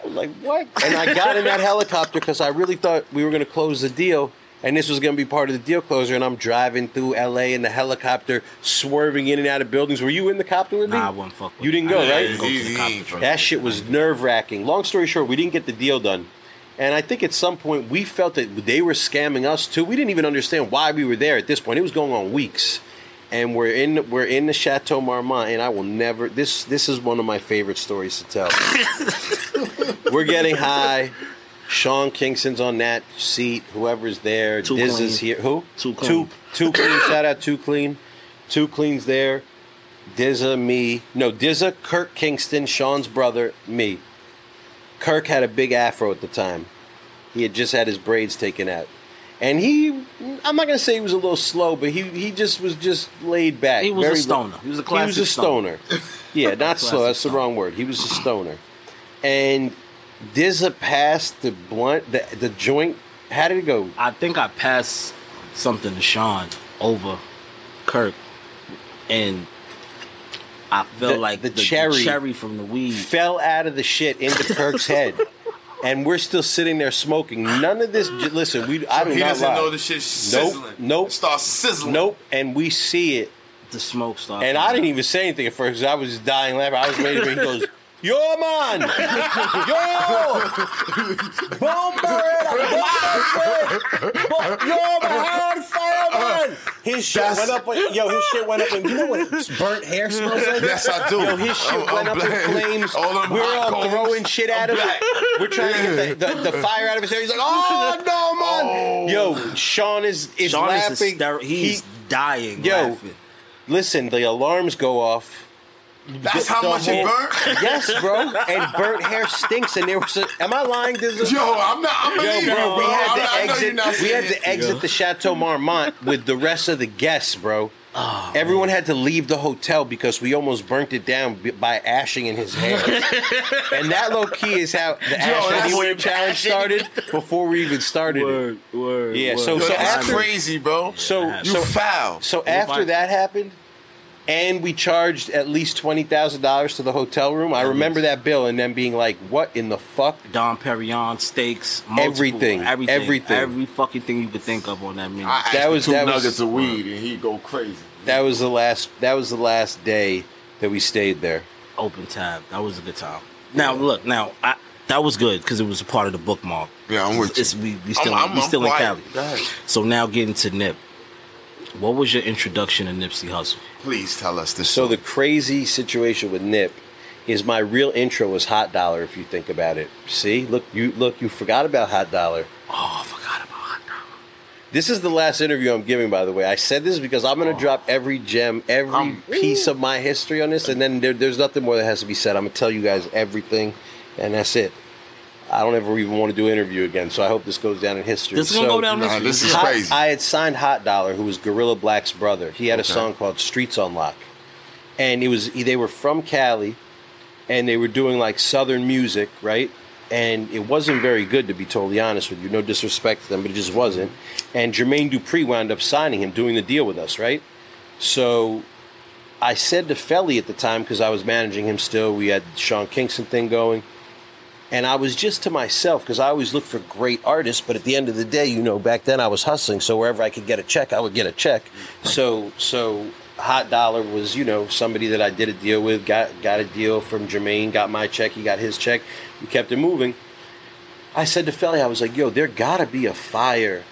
S1: I was like, "What?" And I got in that helicopter because I really thought we were gonna close the deal, and this was gonna be part of the deal closer. And I'm driving through LA in the helicopter, swerving in and out of buildings. Were you in the copter with me?
S3: Nah, I wasn't fuck with
S1: You didn't go,
S3: I
S1: right?
S3: didn't go to the
S4: Easy,
S3: copter
S1: That shit was nerve wracking. Long story short, we didn't get the deal done. And I think at some point we felt that they were scamming us too. We didn't even understand why we were there at this point. It was going on weeks. And we're in we're in the Chateau Marmont and I will never this this is one of my favorite stories to tell. we're getting high. Sean Kingston's on that seat. Whoever's there.
S3: Too
S1: Diz
S3: Clean.
S1: is here. Who?
S3: Too Clean.
S1: Too, too clean. Shout out Too Clean. Too Clean's there. Dizza, me. No, Dizza, Kirk Kingston, Sean's brother, me. Kirk had a big afro at the time. He had just had his braids taken out. And he, I'm not going to say he was a little slow, but he, he just was just laid back.
S3: He was a stoner. He was a
S1: He was a
S3: classic
S1: stoner. yeah, not slow.
S3: Classic
S1: That's the wrong word. He was a stoner. And Dizza passed the blunt, the, the joint. How did it go?
S3: I think I passed something to Sean over Kirk, and I felt
S1: The-
S3: like
S1: the
S3: the, the
S1: cherry
S3: cherry from the weed.
S1: fell out of the shit into Kirk's head. And we're still sitting there smoking. None of this. Listen, we. I do
S4: he
S1: not
S4: doesn't
S1: lie.
S4: know the shit sizzling.
S1: nope.
S4: It starts sizzling.
S1: Nope. And we see it.
S3: The smoke started.
S1: And I didn't even say anything at first 'cause I was dying laughing. I was waiting for He goes, Yo, man! Yo! Bomber it! Bomber Yo, my on fire, man! His shit
S4: That's-
S1: went up. with- Yo, his shit went up. And you know what burnt hair smells like?
S4: Yes, I do.
S1: Yo, his shit
S4: I'm-
S1: went
S4: I'm
S1: up in flames.
S4: All them
S1: We're
S4: hot
S1: all
S4: coals.
S1: throwing shit at
S4: I'm
S1: him.
S4: black.
S1: We're trying to get the, the, the fire out of his hair. He's like, oh, no, man! Oh. Yo, Sean is, is
S3: Sean
S1: laughing.
S3: is hysterical. He's
S1: He-
S3: dying
S1: Yo,
S3: laughing.
S1: Listen, the alarms go off.
S4: That's
S1: The-
S4: how
S1: the
S4: much it burnt.
S1: Yes, bro. And burnt hair stinks. And there was a. Am I lying? There's a,
S4: Yo, I'm not. I'm
S1: Yo,
S4: believing
S1: bro,
S4: you,
S1: we had to
S4: I know you're
S1: exit.
S4: not
S1: We had to exit the Chateau Marmont with the rest of the guests, bro. Everyone had to leave the hotel because we almost burnt it down by ashing in his hair. and that low key is how the Ash Anywhere challenge
S4: ashing.
S1: started before we even started it.
S3: word.
S1: Yeah, so-
S4: Yo,
S1: so
S4: that's
S1: after-
S4: crazy, bro.
S1: So,
S4: you
S1: so,
S4: foul.
S1: so
S3: if
S1: after
S3: I-
S1: that happened, and we charged at least twenty thousand dollars to the hotel room. I remember that bill and them being like, "What in the fuck?"
S3: Dom Perignon steaks, multiple-
S1: Everything,
S3: everything,
S1: everything.
S3: every fucking thing you could think of on that menu.
S4: I
S1: that was-
S4: two
S1: that was-
S4: nuggets of weed and he'd go crazy.
S1: That was the last. That was the last day that we stayed there.
S3: Open tab, that was a good time. Now look, now I, that was good because it was a part of the bookmark.
S4: Yeah, I'm with you.
S3: It's, we, we still,
S4: I'm-
S3: we
S4: I'm
S3: still in
S4: quiet.
S3: Cali. So now getting to Nip. What was your introduction to Nipsey Hussle?
S4: Please tell us this.
S1: So the crazy situation with Nip is my real intro was Hot Dollar. If you think about it, see, look, you look, you forgot about Hot Dollar.
S3: Oh, I forgot about Hot Dog.
S1: This is the last interview I'm giving, by the way. I said this because I'm going to drop every gem, every
S4: Um,
S1: piece of my history on this, and then there, there's nothing more that has to be said. I'm going to tell you guys everything, and that's it. I don't ever even want to do an interview again, so I hope this goes down in history.
S3: This is gonna go down
S4: Nah,
S3: history.
S4: this is
S1: Hot-
S4: crazy.
S1: I had signed Hot Dollar, who was Guerilla Black's brother. He had a song called Streets on Lock, and it was they were from Cali, and they were doing like Southern music, right? And it wasn't very good, to be totally honest with you. No disrespect to them, but it just wasn't. And Jermaine Dupri wound up signing him, doing the deal with us, right? So I said to Felli at the time because I was managing him still. We had Sean Kingston thing going. And I was just to myself because I always look for great artists, but at the end of the day, you know, back then I was hustling, so wherever I could get a check, I would get a check. So, so Hot Dollar was, you know, somebody that I did a deal with, got got a deal from Jermaine, got my check, he got his check, we kept it moving. I said to Felli, I was like, yo, there gotta be a fire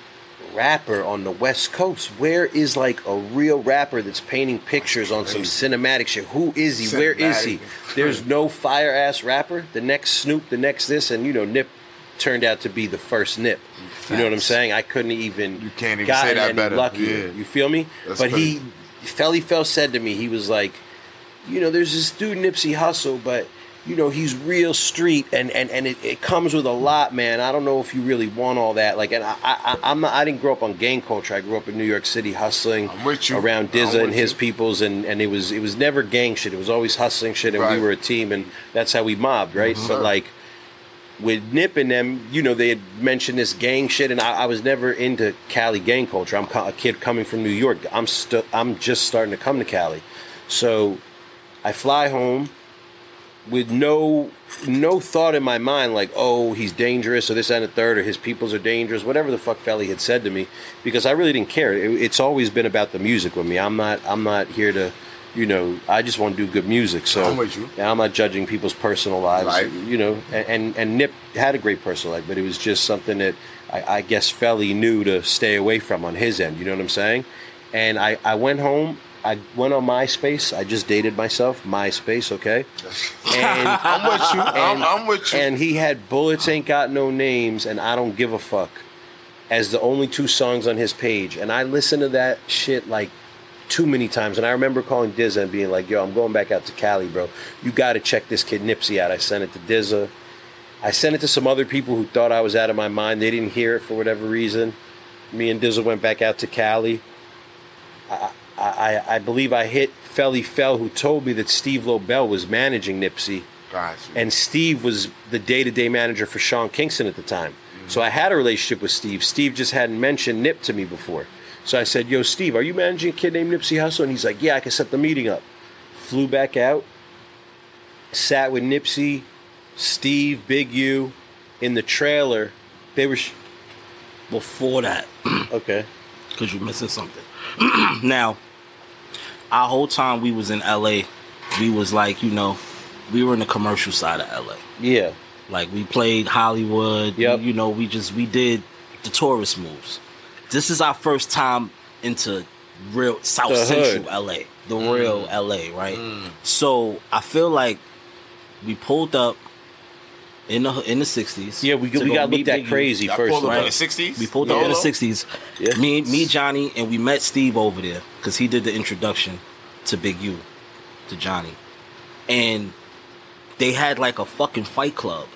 S1: rapper on the West Coast. Where is like a real rapper that's painting pictures on some cinematic shit? Who is he? Where is he? There's no fire ass rapper. The next Snoop, the next this, and you know, Nip turned out to be the first Nip. You know what I'm saying? I couldn't even
S4: You can't even say that better.
S1: luckier.
S4: Yeah.
S1: You feel me?
S4: That's
S1: but
S4: crazy.
S1: he, Felli Fel said to me, he was like, you know, there's this dude Nipsey Hussle, but you know, he's real street, and and and it, it comes with a lot, man. I don't know if you really want all that. Like, and I, I I'm not. I didn't grow up on gang culture. I grew up in New York City, hustling
S4: I'm with you.
S1: around Dizza and his
S4: you.
S1: peoples, and and it was it was never gang shit. It was always hustling shit, and
S4: Right.
S1: we were a team, and that's how we mobbed, right? But mm-hmm. like with Nip and them, you know, they had mentioned this gang shit, and I, I was never into Cali gang culture. I'm co- a kid coming from New York. I'm still, I'm just starting to come to Cali, so I fly home with no no thought in my mind like, oh, he's dangerous, or this and the third, or his peoples are dangerous, whatever the fuck Felli had said to me, because I really didn't care. It, it's always been about the music with me. I'm not, I'm not here to. You know, I just want to do good music. So
S4: I'm with you.
S1: and I'm not judging people's personal lives.
S4: Life.
S1: You know, and, and and Nip had a great personal life, but it was just something that I, I guess Felli knew to stay away from on his end. You know what I'm saying? And I I went home. I went on MySpace. I just dated myself. MySpace, okay? And
S4: I'm with you. I'm, I'm with you.
S1: and he had Bullets Ain't Got No Names and I Don't Give a Fuck as the only two songs on his page. And I listened to that shit like too many times. And I remember calling Dizza and being like, yo, I'm going back out to Cali, bro. You got to check this kid Nipsey out. I sent it to Dizza. I sent it to some other people who thought I was out of my mind. They didn't hear it for whatever reason. Me and Dizza went back out to Cali. I, I, I believe I hit Felli Fel, who told me that Steve Lobel was managing Nipsey
S4: Got you.
S1: and Steve was the day-to-day manager for Sean Kingston at the time. Mm-hmm. So I had a relationship with Steve. Steve just hadn't mentioned Nip to me before. So I said, "Yo, Steve, are you managing a kid named Nipsey Hussle?" And he's like, "Yeah, I can set the meeting up." Flew back out, sat with Nipsey, Steve, Big U, in the trailer. They were sh-
S3: Before that,
S1: okay.
S3: because you're missing something. now, our whole time we was in LA, we was like, you know, we were in the commercial side of LA.
S1: Yeah,
S3: Like we played Hollywood.
S1: Yep.
S3: You know, we just we did the tourist moves. This is our first time into real South
S1: The hood.
S3: Central LA, the mm-hmm. real LA, right? Mm. So I feel like we pulled up in the in the sixties.
S1: yeah. We we got looked at crazy
S4: Y'all
S1: first.
S4: pulled up
S1: right?
S4: in the 60s?
S3: We pulled up in the sixties.
S1: Yeah.
S3: Me, me, Jonny, and we met Steve over there because he did the introduction to Big U, to Jonny, and they had like a fucking fight club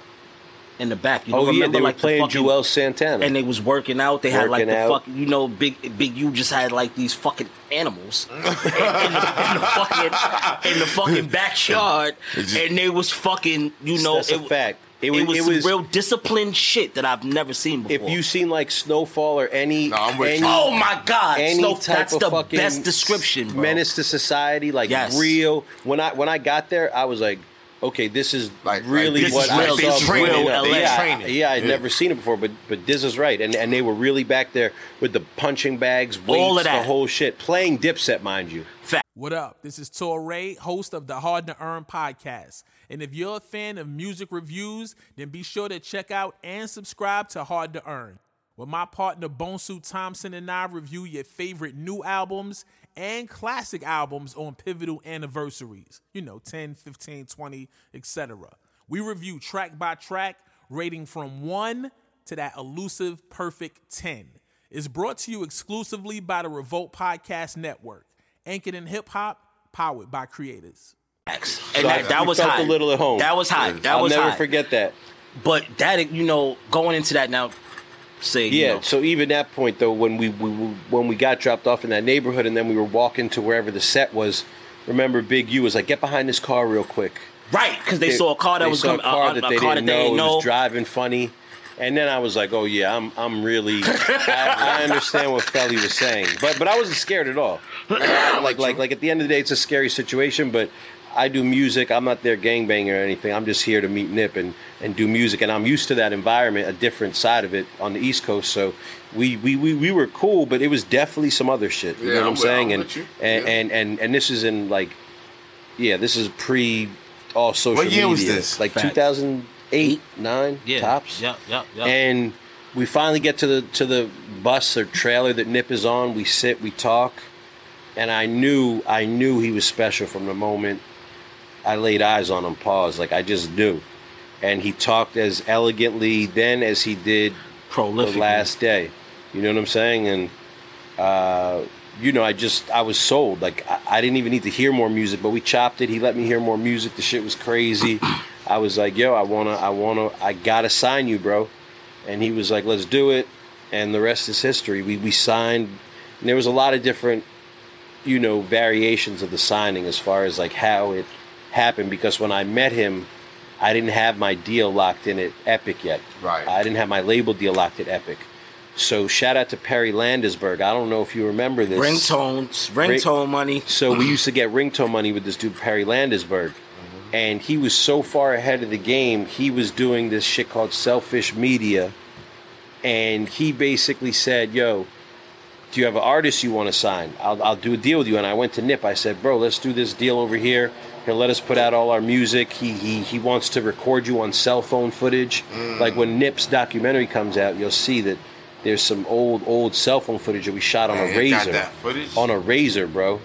S3: in the back. You
S1: Oh yeah,
S3: remember
S1: they were
S3: like the
S1: playing
S3: fucking-
S1: Juelz Santana.
S3: and they was working out. They had like the
S1: out.
S3: fucking, you know, big big U just had like these fucking animals in, in the, in the fucking in the fucking backyard, and they was fucking, you know,
S1: That's a fact. It
S3: It
S1: was-
S3: was,
S1: it was-
S3: real disciplined shit that I've never seen before.
S1: if you seen like Snowfall or any,
S4: No,
S1: any
S3: oh my god,
S1: any
S3: Snow,
S1: type
S3: that's
S1: of
S3: the
S1: fucking
S3: best description, bro.
S1: menace to society, like
S3: Yes.
S1: real. When I when I got there, I was like, okay, this is
S4: Like- like
S1: really
S3: this
S1: what
S3: is
S1: I
S3: real-
S1: saw.
S3: this real. LA.
S1: Yeah, I-
S4: Training.
S1: yeah, I'd
S4: Yeah.
S1: never seen it before, but but Diz is right, and and they were really back there with the punching bags, weights,
S3: All of
S1: the
S3: that.
S1: whole shit, playing Dipset, mind you.
S3: Fact.
S2: What up? This is Torae, host of the Hard to Earn podcast. And if you're a fan of music reviews, then be sure to check out and subscribe to Hard to Earn, where my partner Bonsu Thompson and I review your favorite new albums and classic albums on pivotal anniversaries. You know, 10, 15, 20, etc. We review track by track, rating from 1 to that elusive perfect 10. It's brought to you exclusively by the Revolt Podcast Network anchored in hip hop, powered by creators.
S3: Facts.
S1: So
S3: And
S1: I-
S3: that, that was high.
S1: a little at home.
S3: That was high. That
S1: I'll
S3: was
S1: never
S3: high.
S1: forget that.
S3: But that, you know, going into that now, say, you
S1: Yeah.
S3: know,
S1: So even that point though, when we, we when we got dropped off in that neighborhood, and then we were walking to wherever the set was. Remember, Big U was like, "Get behind this car real quick."
S3: right? Because they, saw a car that was coming,
S1: a car
S3: a,
S1: that
S3: a
S1: they
S3: car
S1: didn't
S3: that they
S1: know, it
S3: know.
S1: was driving funny. And then I was like, "Oh yeah, I'm I'm really I, I understand what Felli was saying, but but I wasn't scared at all. like like like at the end of the day, it's a scary situation, but I do music. I'm not there gangbanging or anything. I'm just here to meet Nip and and do music, and I'm used to that environment, a different side of it on the East Coast. So we we we, we were cool, but it was definitely some other shit. You
S4: Yeah,
S1: know what
S4: I'm
S1: I'm, saying?
S4: I'm
S1: and,
S4: with you.
S1: and
S4: Yeah.
S1: and and and this is in like yeah, this is pre all social
S4: What year was this?
S1: Like
S3: Facts.
S1: 2008, 9
S3: yeah,
S1: tops.
S3: Yep, yep, yep.
S1: And we finally get to the to the bus or trailer that Nip is on. We sit, we talk, and I knew I knew he was special from the moment I laid eyes on him. Pause. Like I just knew, and he talked as elegantly then as he did
S3: Prolific.
S1: the last day. You know what I'm saying? And uh, you know, I just I was sold. Like I, I didn't even need to hear more music, but we chopped it. He let me hear more music. The shit was crazy. I was like, yo, I wanna, I wanna, I gotta sign you, bro. And he was like, let's do it. And the rest is history. We we signed. And there was a lot of different, you know, variations of the signing as far as like how it happened. Because when I met him, I didn't have my deal locked in at Epic yet.
S4: Right.
S1: I didn't have my label deal locked at Epic. So shout out to Perry Landesberg. I don't know if you remember this.
S3: ringtones, ringtone money.
S1: So we used to get ringtone money with this dude Perry Landesberg. Mm-hmm. And he was so far ahead of the game, he was doing this shit called Cellfish Media. And he basically said, Yo, do you have an artist you want to sign? I'll, I'll do a deal with you. And I went to Nip. I said, Bro, let's do this deal over here. He'll let us put out all our music. He, he, he wants to record you on cell phone footage. Mm. Like when Nip's documentary comes out, you'll see that there's some old, old cell phone footage that we shot on
S4: Man,
S1: a Razr.
S4: that footage?
S1: On a Razr, bro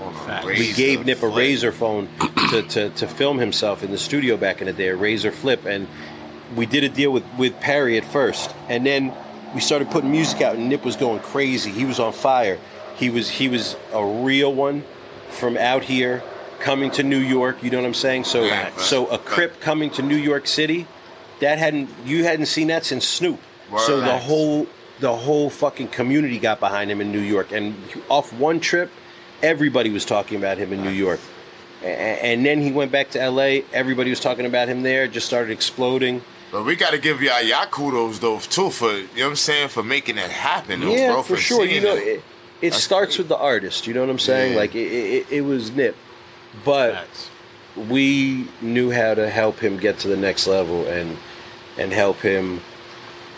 S1: we
S4: Razr we
S1: gave Nip a Razr phone to, to, to film himself in the studio back in the day, a Razr flip. And we did a deal with, with Perry at first. And then we started putting music out and Nip was going crazy. He was on fire. He was he was a real one from out here coming to New York, you know what I'm saying? So
S4: Right,
S1: so a
S4: right.
S1: Crip coming to New York City, that hadn't you hadn't seen that since Snoop. So the whole the whole fucking community got behind him in New York, and off one trip, everybody was talking about him in New York. And then he went back to L.A. Everybody was talking about him there. Just started exploding.
S4: But we got to give y'all y'all kudos though too for you know what I'm saying for making that happen. Though,
S1: yeah,
S4: bro,
S1: for sure. You know, it, it starts
S4: great.
S1: with the artist. You know what I'm saying?
S4: Yeah.
S1: Like it, it, it was Nip, but
S3: Facts.
S1: we knew how to help him get to the next level and and help him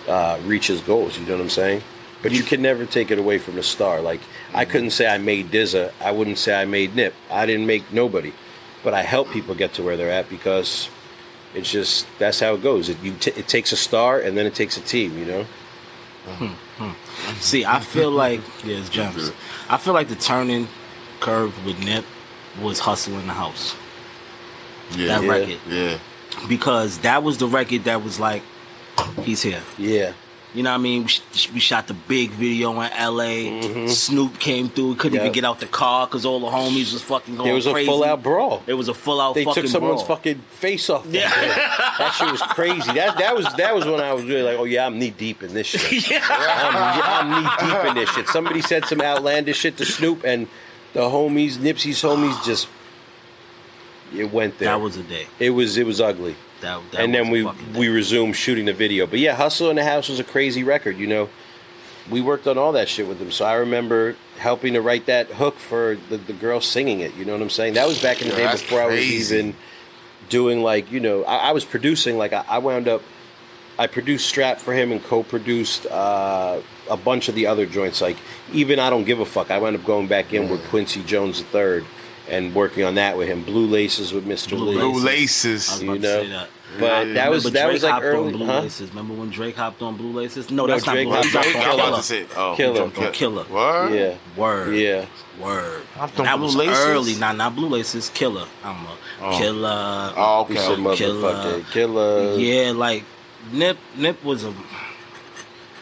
S1: uh, reach his goals. You know what I'm saying? But you can never take it away from the star. Like I
S4: Mm-hmm.
S1: couldn't say I made Dizza. I wouldn't say I made Nip. I didn't make nobody, but I help people get to where they're at because it's just that's how it goes. It you t- it takes a star and then it takes a team. You know.
S3: See, I feel like yeah, it's gems. I feel like the turning curve with Nip was Hustle in the House
S4: yeah,
S3: that
S1: Yeah.
S3: record
S4: yeah.
S3: because that was the record that was like, he's here.
S1: Yeah.
S3: You know what I mean? We, sh- we shot the big video in LA. Snoop came through. We couldn't even
S1: Mm-hmm.
S3: Get out the car because all the homies was fucking going
S1: There was a
S3: crazy.
S1: full out brawl.
S3: It was a full out
S1: They
S3: fucking
S1: took someone's
S3: brawl.
S1: fucking face off.
S3: Yeah.
S1: that shit was crazy. That that was that was when I was really like, oh yeah, I'm knee deep in this shit. I'm, I'm knee deep in this shit. Somebody said some outlandish shit to Snoop, and the homies, Nipsey's homies, just it went there.
S3: That was a day.
S1: it was it was ugly.
S3: That, that
S1: and
S3: was
S1: then we we resumed shooting the video. But yeah, Hustle in the House was a crazy record. You know, we worked on all that shit with them. So I remember helping to write that hook for the, the girl singing it. You know what I'm saying? That was back in the
S4: Yeah,
S1: day
S4: that's
S1: before I was even doing like you know I, I was producing like I, I wound up I produced Strap for him and co-produced uh, a bunch of the other joints like even I don't give a fuck I wound up going back in with Quincy Jones III and working on that with him Blue Laces with Mr.
S3: Blue
S1: Lee
S4: Blue
S3: I was
S4: Laces.
S3: about
S1: you
S3: to
S1: know.
S3: say that.
S1: but
S4: Yeah.
S1: that was
S3: Remember
S1: that was like
S3: hopped on
S1: early
S3: Blue
S1: huh?
S3: Laces. Remember when Drake hopped on Blue Laces? No,
S1: No,
S3: that's
S1: Drake
S3: not Blue Laces.
S1: on
S3: He
S4: I was
S3: hopped
S4: about to say, oh,
S1: Killer.
S3: Jumped on Killer.
S4: What?
S1: yeah
S3: Word.
S1: yeah
S3: Word.
S4: Hopped on
S3: that
S4: Blue
S3: was
S4: Laces?
S3: early. Nah, not Blue Laces. Killer. I'm a
S4: Oh.
S3: killer.
S4: Oh, okay.
S1: said
S4: okay.
S1: motherfucker killer
S3: Yeah, like Nip. Nip was a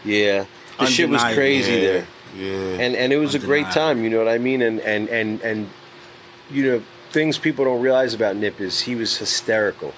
S1: yeah the shit was crazy
S4: yeah.
S1: there.
S4: Yeah.
S1: and and it was a great time you know what i mean? And and and and you know things people don't realize about nip is he was hysterical.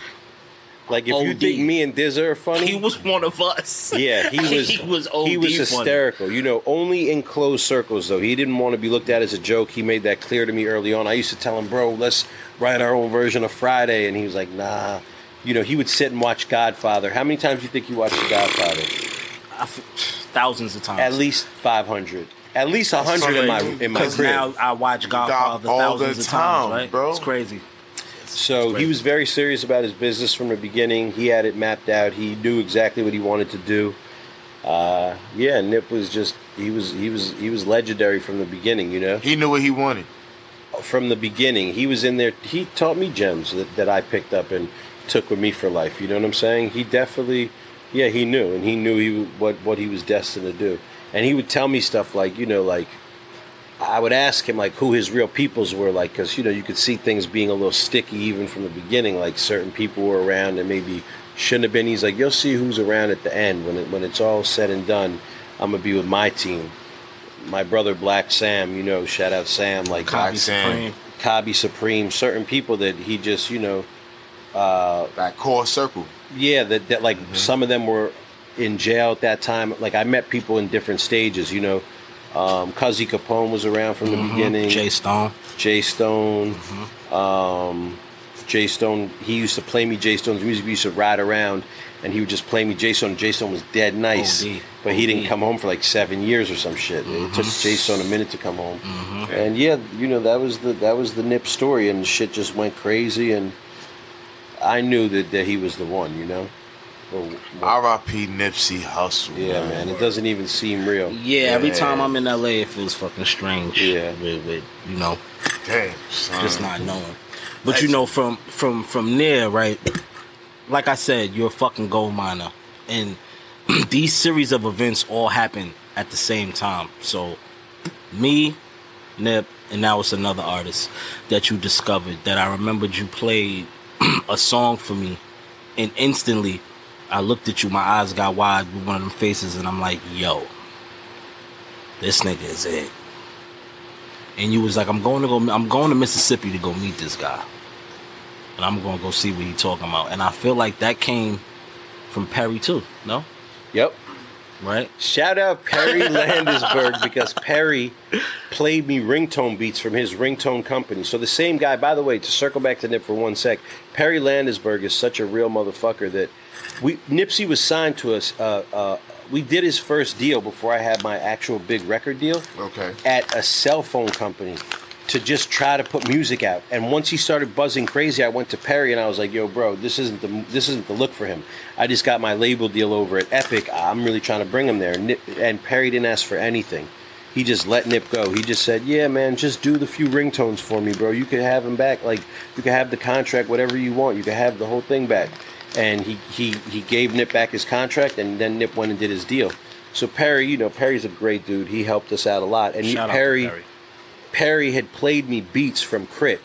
S1: Like if you think me and Dizza are funny
S3: he was one of us.
S1: yeah he was
S3: he was OD
S1: he was
S3: funny.
S1: hysterical. You know only in closed circles though. He didn't want to be looked at as a joke. He made that clear to me early on. I used to tell him bro let's write our own version of friday. And he was like nah. You know he would sit and watch godfather. How many times do you think you watched the godfather?
S3: I f- thousands of times.
S1: at least 500 at least 100 in my in my
S3: Because
S1: crib
S3: now I watch Godfather
S4: all the
S3: thousands of
S4: time,
S3: times, right?
S4: bro.
S3: It's crazy.
S1: So he was very serious about his business from the beginning. He had it mapped out. He knew exactly what he wanted to do. Uh, yeah, Nip was just he was he was he was legendary from the beginning. You know,
S4: he knew what he wanted.
S1: from the beginning he was in there. He taught me gems that, that I picked up and took with me for life. You know what I'm saying? He definitely, yeah, he knew and he knew he what what he was destined to do. And he would tell me stuff like you know like I would ask him like who his real peoples were like because you know you could see things being a little sticky even from the beginning like certain people were around and maybe shouldn't have been he's like you'll see who's around at the end when it when it's all said and done I'm gonna be with my team my brother Black Sam you know shout out Sam like
S4: Sam.
S3: Supreme.
S1: Kabi Supreme certain people that he just you know uh
S4: That core circle.
S1: Yeah that, that like mm-hmm. some of them were in jail at that time like I met people in different stages you know um Cuzzy Capone was around from the mm-hmm. beginning
S3: J. Stone.
S1: J. Stone. Mm-hmm. Um, J. Stone. He used to play me J. Stone's music. We used to ride around, and he would just play me J. Stone. J. Stone was dead nice,
S3: OD.
S1: but he didn't come home for like seven years or some shit. It took J. Stone a minute to come home. And yeah, you know that was the that was the Nip story, and shit just went crazy. And I knew that, that he was the one. You know. Well, well,
S4: R.I.P. Nipsey Hussle.
S1: yeah, man. It doesn't even seem real.
S3: Yeah, every time I'm in LA, it feels fucking strange.
S1: Yeah.
S3: with, with you know,
S4: Damn, son.
S3: just not knowing. But you know, from from from there, right? Like I said, you're a fucking gold miner, and these series of events all happen at the same time. So, me, Nip, and now it's another artist that you discovered that I remembered you played a song for me, and instantly I looked at you, my eyes got wide with one of them faces, and I'm like, yo, this nigga is it. And you was like, I'm going to go, I'm going to Mississippi to go meet this guy, and I'm going to go see what he talking about. And I feel like that came from Perry too. No,
S1: Yep.
S3: Right?
S1: Shout out Perry Landisberg because Perry played me ringtone beats from his ringtone company. So the same guy, by the way, to circle back to Nip for one sec, Perry Landisberg is such a real motherfucker that we Nipsey was signed to us. Uh, uh, we did his first deal before I had my actual big record deal
S4: Okay.
S1: at a cell phone company to just try to put music out. And once he started buzzing crazy, I went to Perry and I was like, "Yo, bro, this isn't the this isn't the look for him. I just got my label deal over at Epic. I'm really trying to bring him there." Nip, and Perry didn't ask for anything. He just let Nip go. He just said, "Yeah, man, just do the few ringtones for me, bro. You can have him back. Like you can have the contract, whatever you want. You can have the whole thing back." And he he he gave Nip back his contract, and then Nip went and did his deal. So Perry, you know, Perry's a great dude. He helped us out a lot. And
S3: Shout out to
S1: Perry,
S3: Perry.
S1: Perry had played me beats from K.R.I.T.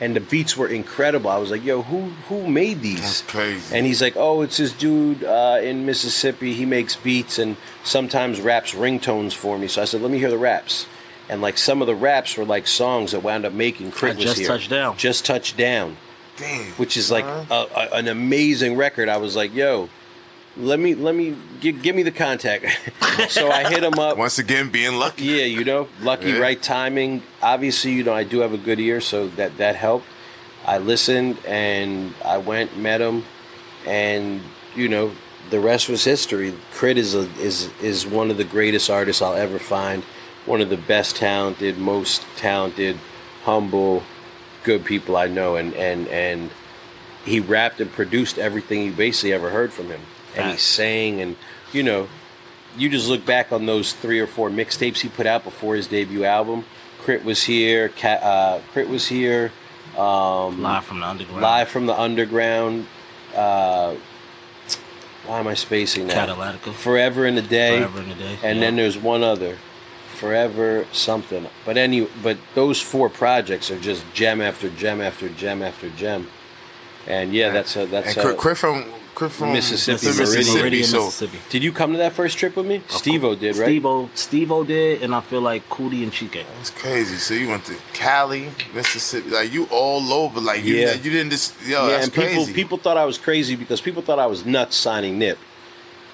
S1: and the beats were incredible. I was like, "Yo, who who made these?"
S4: That's crazy.
S1: And he's like, "Oh, it's this dude uh, in Mississippi. He makes beats and sometimes raps ringtones for me." So I said, "Let me hear the raps." And like some of the raps were like songs that wound up making K.R.I.T.
S3: I
S1: was
S3: Just
S1: here.
S3: Touched Down.
S1: Just touched down
S4: Damn.
S1: which is like
S4: Uh-huh.
S1: a, a, an amazing record. I was like, yo, let me let me give, give me the contact. so I hit him up.
S4: Once again, being lucky.
S1: Yeah, you know, lucky
S4: Yeah.
S1: right timing. Obviously, you know, I do have a good ear, so that that helped. I listened and I went met him, and you know, the rest was history. K.R.I.T. is a, is is one of the greatest artists I'll ever find. One of the best talented, most talented, humble, good people I know, and and and he rapped and produced everything you basically ever heard from him, and he
S3: Facts.
S1: sang, and you know, you just look back on those three or four mixtapes he put out before his debut album. K.R.I.T. was here. Cat, uh, K.R.I.T. was here. Um,
S3: Live from the underground.
S1: Live from the underground. Uh, why am I spacing now?
S3: Cadillactica.
S1: Forever in a day.
S3: Forever in a Day,
S1: And
S3: yeah.
S1: then there's one other. Forever something. But any but those four projects are just gem after gem after gem after gem. And yeah, that's a that's
S4: And K.R.I.T.,
S1: a,
S4: K.R.I.T. from K.R.I.T. from
S1: Mississippi,
S4: Mississippi.
S1: Meridian.
S4: so
S3: Mississippi.
S1: Did you come to that first trip with me? Steve-O did, right?
S3: Steve-O, Steve-O did, and I feel like Cootie and Chike.
S4: It's crazy. So you went to Cali, Mississippi, like you all over. Like you,
S1: Yeah.
S4: you didn't just yo.
S1: yeah,
S4: that's
S1: and people
S4: crazy.
S1: people thought I was crazy because people thought I was nuts signing Nip,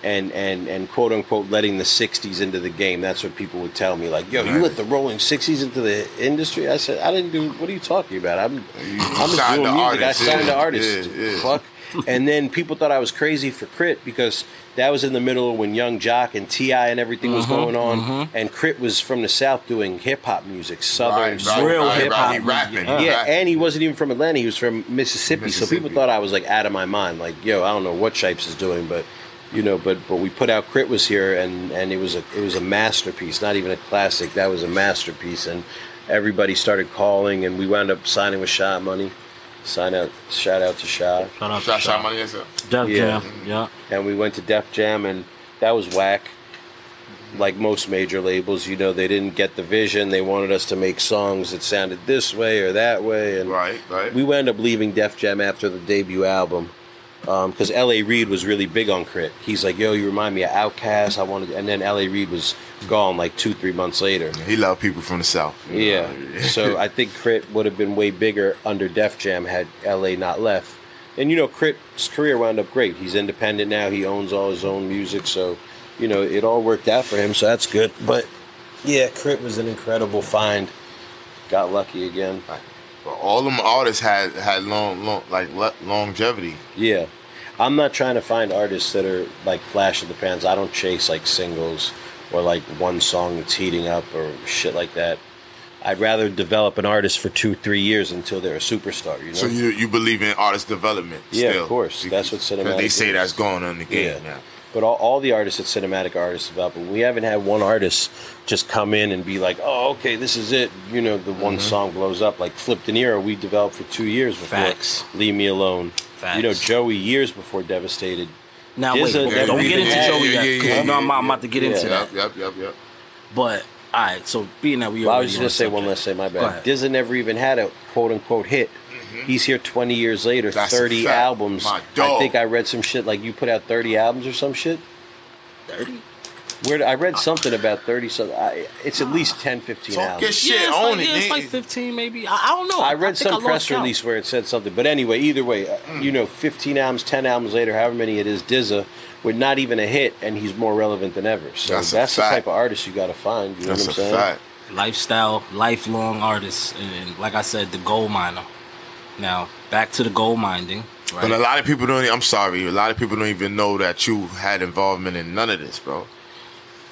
S1: and and and quote unquote letting the '60s into the game. That's what people would tell me, like, "Yo, you let the rolling '60s into the industry." I said, "I didn't do. What are you talking about? I'm
S4: You
S1: I'm just doing
S4: the
S1: music.
S4: artist,
S1: I signed
S4: yeah,
S1: the artist.
S4: yeah, yeah.
S1: Fuck." and then people thought I was crazy for K.R.I.T. because that was in the middle of when Yung Joc and T.I. and everything was mm-hmm, going on, mm-hmm. and K.R.I.T. was from the South doing hip hop music, southern
S4: right, right,
S3: real
S4: right,
S3: hip-hop
S4: right. Rapping.
S3: music.
S4: he
S1: yeah, and he wasn't even from Atlanta. He was from Mississippi, So people thought I was like out of my mind. Like, yo, I don't know what Shipes is doing, but you know, but but we put out K.R.I.T. was here, and and it was a it was a masterpiece. Not even a classic. That was a masterpiece, and everybody started calling, and we wound up signing with Shot Money. Sign out, shout out to Shot,
S3: Shout out
S4: Shot,
S3: to
S4: shot money. Yes, sir.
S3: Def
S1: Yeah.
S3: Jam. Yeah.
S1: and we went to Def Jam, and that was whack. Like most major labels, you know, they didn't get the vision. They wanted us to make songs that sounded this way or that way, and
S4: Right, right.
S1: we wound up leaving Def Jam after the debut album Um, because L.A. Reid was really big on Crit. He's like, "Yo, you remind me of Outkast." I wanted, and then L.A. Reid was gone like two, three months later.
S4: He loved people from the south.
S1: Yeah, so I think K.R.I.T. would have been way bigger under Def Jam had L.A. not left. And you know, K.R.I.T.'s career wound up great. He's independent now. He owns all his own music, so you know it all worked out for him. So that's good. But yeah, K.R.I.T. was an incredible find. Got lucky again.
S4: But all them artists had had long, long like longevity.
S1: Yeah. I'm not trying to find artists that are like flash in the pans. I don't chase like singles or like one song that's heating up or shit like that. I'd rather develop an artist for two, three years until they're a superstar, you know?
S4: So you you believe in artist development?
S1: Yeah, of course. That's what cinematic
S4: They say
S1: is.
S4: that's going on the game
S1: yeah.
S4: now.
S1: But all, all the artists at Cinematic Artists develop, we haven't had one artist just come in and be like, oh, okay, this is it. You know, the
S4: Mm-hmm.
S1: one song blows up. Like Flipp Dinero, we developed for two years before
S3: Facts.
S1: Leave Me Alone.
S3: Facts.
S1: You know, Joey, years before Devastated.
S3: Now wait,
S1: There's a-
S3: don't, don't get into
S1: yeah,
S3: Joey
S4: yeah,
S3: yet,
S4: yeah,
S3: because
S4: yeah,
S3: you know I'm,
S4: yeah,
S3: I'm about to get
S1: yeah.
S3: into that.
S4: Yep, yep, yep, yep.
S3: But all right, so being that we
S1: Well, I was just gonna say one last thing. My bad.
S3: ahead.
S1: Dizza never even had a quote unquote hit. He's here 20 years later,
S4: Mm-hmm. That's a
S1: 30
S4: fact.
S1: albums.
S4: My
S1: I think I read some shit like you put out 30 albums or some shit.
S3: 30?
S1: Where I read something about 30 something. I, it's at least 10, 15
S4: Talk
S1: albums.
S4: your shit
S3: yeah, it's
S4: on
S3: like,
S4: it.
S3: yeah, it's like 15 maybe. I, I don't know.
S1: I read
S3: think
S1: some
S3: I
S1: press
S3: lost count.
S1: release where it said something. But anyway, either way, uh,
S4: Mm.
S1: you know, 15 albums, 10 albums later, however many it is, Dizza, with not even a hit, and he's more relevant than ever. So
S4: That's
S1: that's,
S4: a
S1: the
S4: fact.
S1: type of artist you got to find. You know
S4: That's a
S1: what I'm saying?
S4: fact.
S3: lifestyle, lifelong artist, and, and like I said, the gold miner. Now back to the gold mining. Right?
S4: But a lot of people don't. I'm sorry. A lot of people don't even know that you had involvement in none of this, bro.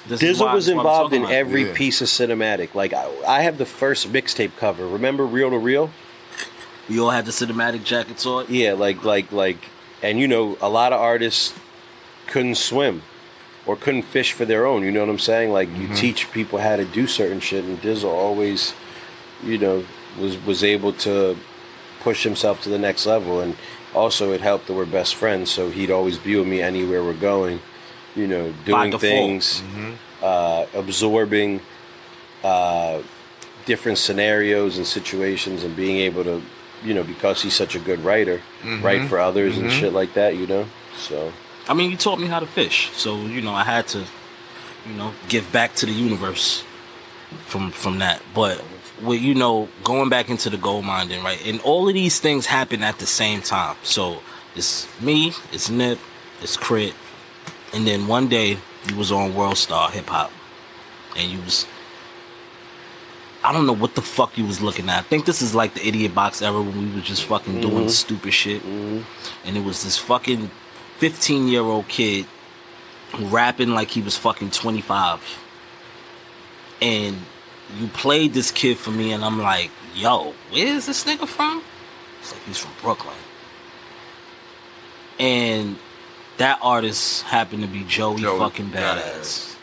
S3: This
S1: Dizzle
S3: why-
S1: was
S3: that's what I'm
S1: involved in
S3: about.
S1: every
S4: Yeah.
S1: piece of cinematic. Like I, I have the first mixtape cover. Remember Real to Real?
S3: We all had the cinematic jackets on.
S1: Yeah, like like like, and you know, a lot of artists couldn't swim or couldn't fish for their own. You know what I'm saying? Like you mm-hmm. teach people how to do certain shit, and Dizzle always, you know, was was able to push himself to the next level, and also it helped that we're best friends. So he'd always be with me anywhere we're going. You know, doing things, uh, absorbing uh, different scenarios and situations, and being able to you know, because he's such a good writer,
S4: Mm-hmm.
S1: write for others and shit like that, you know. So
S3: I mean, you taught me how to fish, so you know I had to, you know, give back to the universe from from that. But with you know going back into the gold mining, right? And all of these things happen at the same time. So it's me, it's Nip, it's K.R.I.T., and then one day you was on World Star Hip Hop, and you was. I don't know what the fuck you was looking at. I think this is like the idiot box era when we were just fucking doing mm-hmm. stupid shit. Mm-hmm. And it was this fucking 15 year old kid rapping like he was fucking 25. And you played this kid for me, and I'm like, yo, where is this nigga from? It's like he's from Brooklyn. And that artist happened to be Joey,
S4: Joey
S3: fucking badass.
S4: Badass.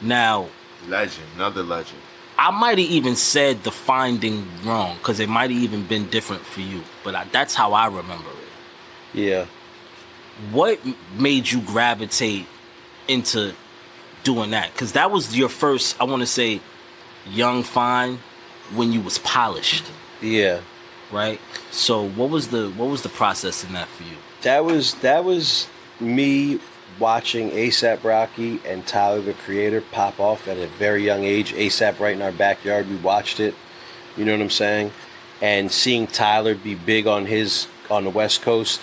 S3: Now,
S4: Legend, another legend.
S3: I might have even said the finding wrong because it might have even been different for you, but I, that's how I remember it.
S1: yeah,
S3: What made you gravitate into doing that? Because that was your first, I want to say, young fine when you was polished,
S1: yeah.
S3: right? So what was the what was the process in that for you?
S1: That was that was me watching ASAP Rocky and Tyler the Creator pop off at a very young age. ASAP right in our backyard, we watched it. You know what I'm saying? And seeing Tyler be big on his on the West Coast,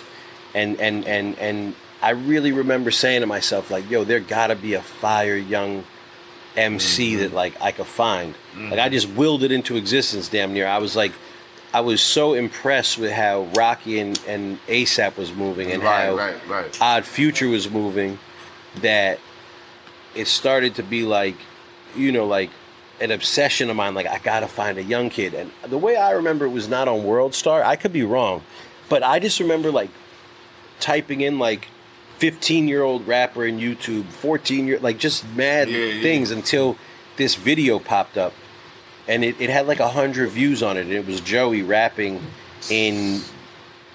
S1: and and and and I really remember saying to myself like, "Yo, there gotta be a fire young MC mm-hmm. that like I could find." Like mm-hmm. I just willed it into existence, damn near. I was like. I was so impressed with how Rocky and, and ASAP was moving and
S4: Right,
S1: how
S4: right, right.
S1: Odd Future was moving that it started to be like, you know, like an obsession of mine. Like, I gotta find a young kid. And the way I remember it was not on World Star. I could be wrong, but I just remember like typing in like 15 year old rapper in YouTube, 14 year, like just mad
S4: Yeah, yeah.
S1: things until this video popped up. And it, it had like a hundred views on it, and it was Joey rapping in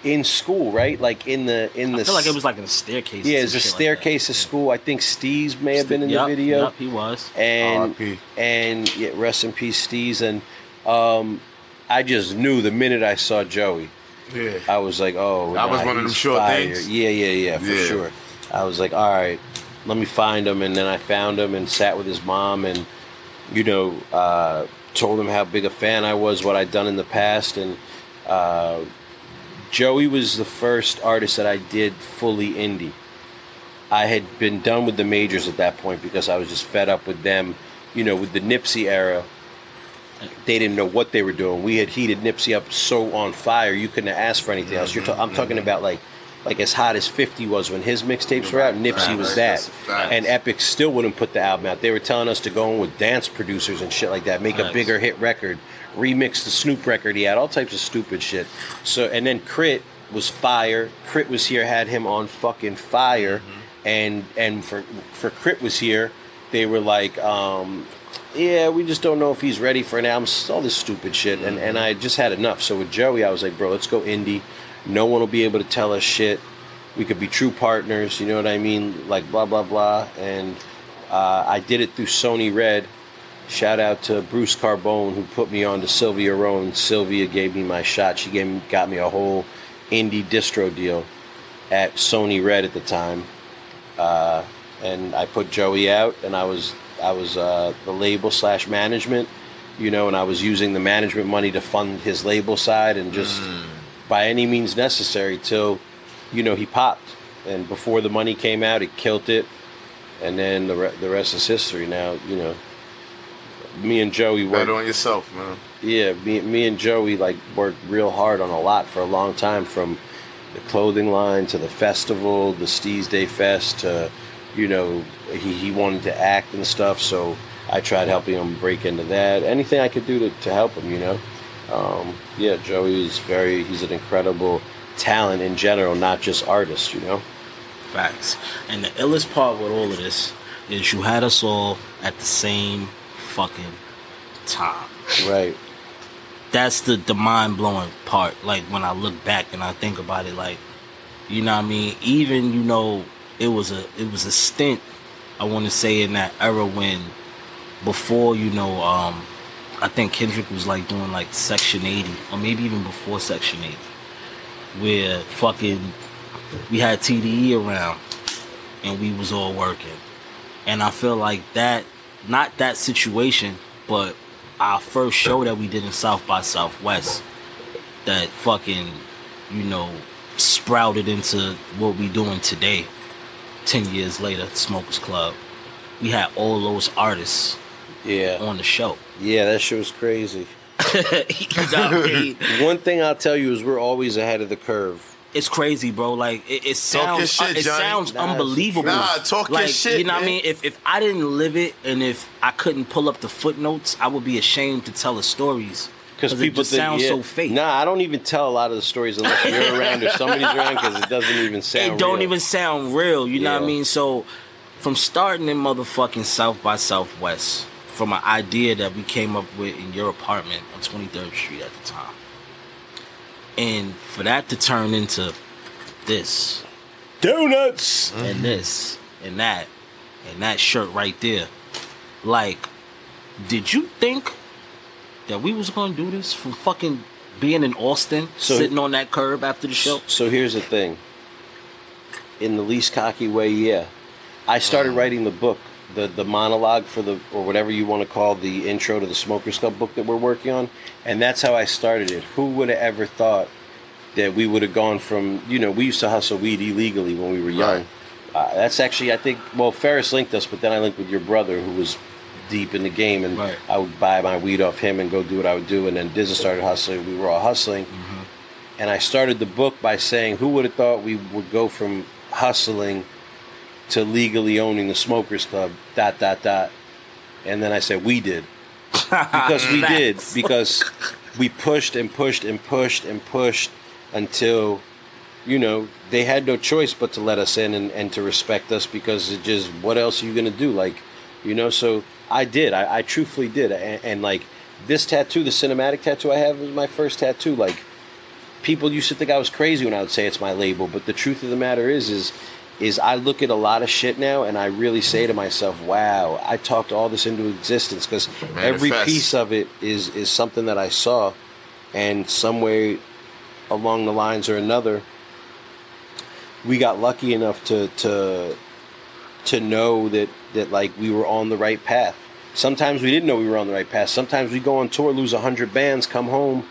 S1: in school, right? Like in the in the
S3: I feel like it was like in a staircase.
S1: yeah,
S3: some
S1: it's a
S3: shit like
S1: staircase
S3: that.
S1: school. I think Steez may have been in
S3: Yup,
S1: the video.
S3: yup, he was.
S1: And
S4: R.I.P..
S1: and yeah, rest in peace, Steez. And um, I just knew the minute I saw Joey,
S4: Yeah.
S1: I was like, oh,
S4: That was one of them
S1: he's
S4: sure things?
S1: Yeah, yeah, yeah, for
S4: Yeah.
S1: sure. I was like, all right, let me find him. And then I found him and sat with his mom and, you know, uh, told him how big a fan I was, what I'd done in the past. And uh, Joey was the first artist that I did fully indie. I had been done with the majors at that point because I was just fed up with them. You know, with the Nipsey era, they didn't know what they were doing. We had heated Nipsey up so on fire, you couldn't asked for anything else. You're ta- I'm talking about like, like as hot as 50 was when his mixtapes were out. Nipsey
S4: Right,
S1: was that,
S4: that's a fact.
S1: and Epic still wouldn't put the album out. They were telling us to go in with dance producers and shit like that, make a bigger hit record, remix the Snoop record. He had all types of stupid shit. So and then K.R.I.T. was fire. K.R.I.T. was here, had him on fucking fire, and and for for K.R.I.T. was here, they were like, um, yeah, we just don't know if he's ready for an album. All this stupid shit, and and I just had enough. So with Joey, I was like, bro, let's go indie. No one will be able to tell us shit. We could be true partners. You know what I mean? Like blah blah blah. And uh, I did it through Sony Red. Shout out to Bruce Carbone who put me on to Sylvia Rhone. Sylvia gave me my shot. She gave me, got me a whole indie distro deal at Sony Red at the time. Uh, and I put Joey out, and I was I was uh, the label slash management, you know, and I was using the management money to fund his label side, and just by any means necessary till, you know, he popped. And before the money came out, he killed it, and then the re- the rest is history. Now, you know, me and Joey worked.
S4: Bet on yourself, man.
S1: Yeah, me, me and Joey like worked real hard on a lot for a long time, from the clothing line to the festival, the Steez Day Fest. To, you know, he, he wanted to act and stuff, so I tried helping him break into that. Anything I could do to, to help him, you know. Um, yeah, Joey is very. He's an incredible talent in general, not just artist. You know.
S3: Facts. And the illest part with all of this is you had us all at the same fucking time.
S1: Right.
S3: That's the, the mind blowing part. Like when I look back and I think about it, like you know what I mean. Even you know it was a it was a stint. I want to say in that era when before you know um I think Kendrick was like doing like Section 80, or maybe even before Section 80, where fucking we had TDE around and we was all working. And I feel like that, not that situation, but our first show that we did in South by Southwest, that fucking, you know, sprouted into what we doing today. Ten years later, Smokers Club. We had all those artists
S1: Yeah.
S3: on the show.
S1: Yeah, that shit was crazy.
S3: you know what
S1: One thing I'll tell you is we're always ahead of the curve.
S3: It's crazy, bro. Like it, it sounds,
S4: shit,
S3: it
S4: Jonny.
S3: sounds
S1: Nah,
S3: unbelievable.
S4: Nah, talk your
S3: like,
S4: shit,
S3: You know what I mean? If if I didn't live it, and if I couldn't pull up the footnotes, I would be ashamed to tell the stories
S1: Because
S3: it
S1: people
S3: just
S1: think,
S3: sounds
S1: yeah.
S3: so fake.
S1: Nah, I don't even tell a lot of the stories unless you're around or somebody's around because it doesn't even sound.
S3: it don't
S1: real.
S3: even sound real. You know what I mean? So, from starting in motherfucking South by Southwest, from an idea that we came up with in your apartment on 23rd Street at the time, and for that to turn into this
S1: donuts.
S3: and this and that and that shirt right there, like, did you think that we was gonna do this from fucking being in Austin,
S1: So-
S3: sitting on that curb after the show?
S1: So here's the thing. In the least cocky way, yeah. I started writing the book, the the monologue for the or whatever you want to call the intro to the Smokers Club book that we're working on, and that's how I started it. Who would have ever thought that we would have gone from you know we used to hustle weed illegally when we were young. Uh, that's actually I think well Ferris linked us, but then I linked with your brother who was deep in the game, and
S3: Right.
S1: I would buy my weed off him and go do what I would do, and then Dizza started hustling. We were all hustling, mm-hmm. and I started the book by saying, "Who would have thought we would go from hustling to legally owning the Smokers Club?" Dot dot dot, and then I said, "We did." because we did because we pushed and pushed and pushed and pushed until you know they had no choice but to let us in and, and to respect us because it just what else are you gonna do like you know so i did. I, I truthfully did. And, and like this tattoo the cinematic tattoo i have is my first tattoo. Like people used to think i was crazy when i would say it's my label but the truth of the matter is is is i look at a lot of shit now and i really say to myself wow i talked all this into existence because every piece of it is is something that i saw and some way along the lines or another we got lucky enough to to to know that that like we were on the right path sometimes we didn't know we were on the right path. Sometimes we go on tour lose 100 bands come home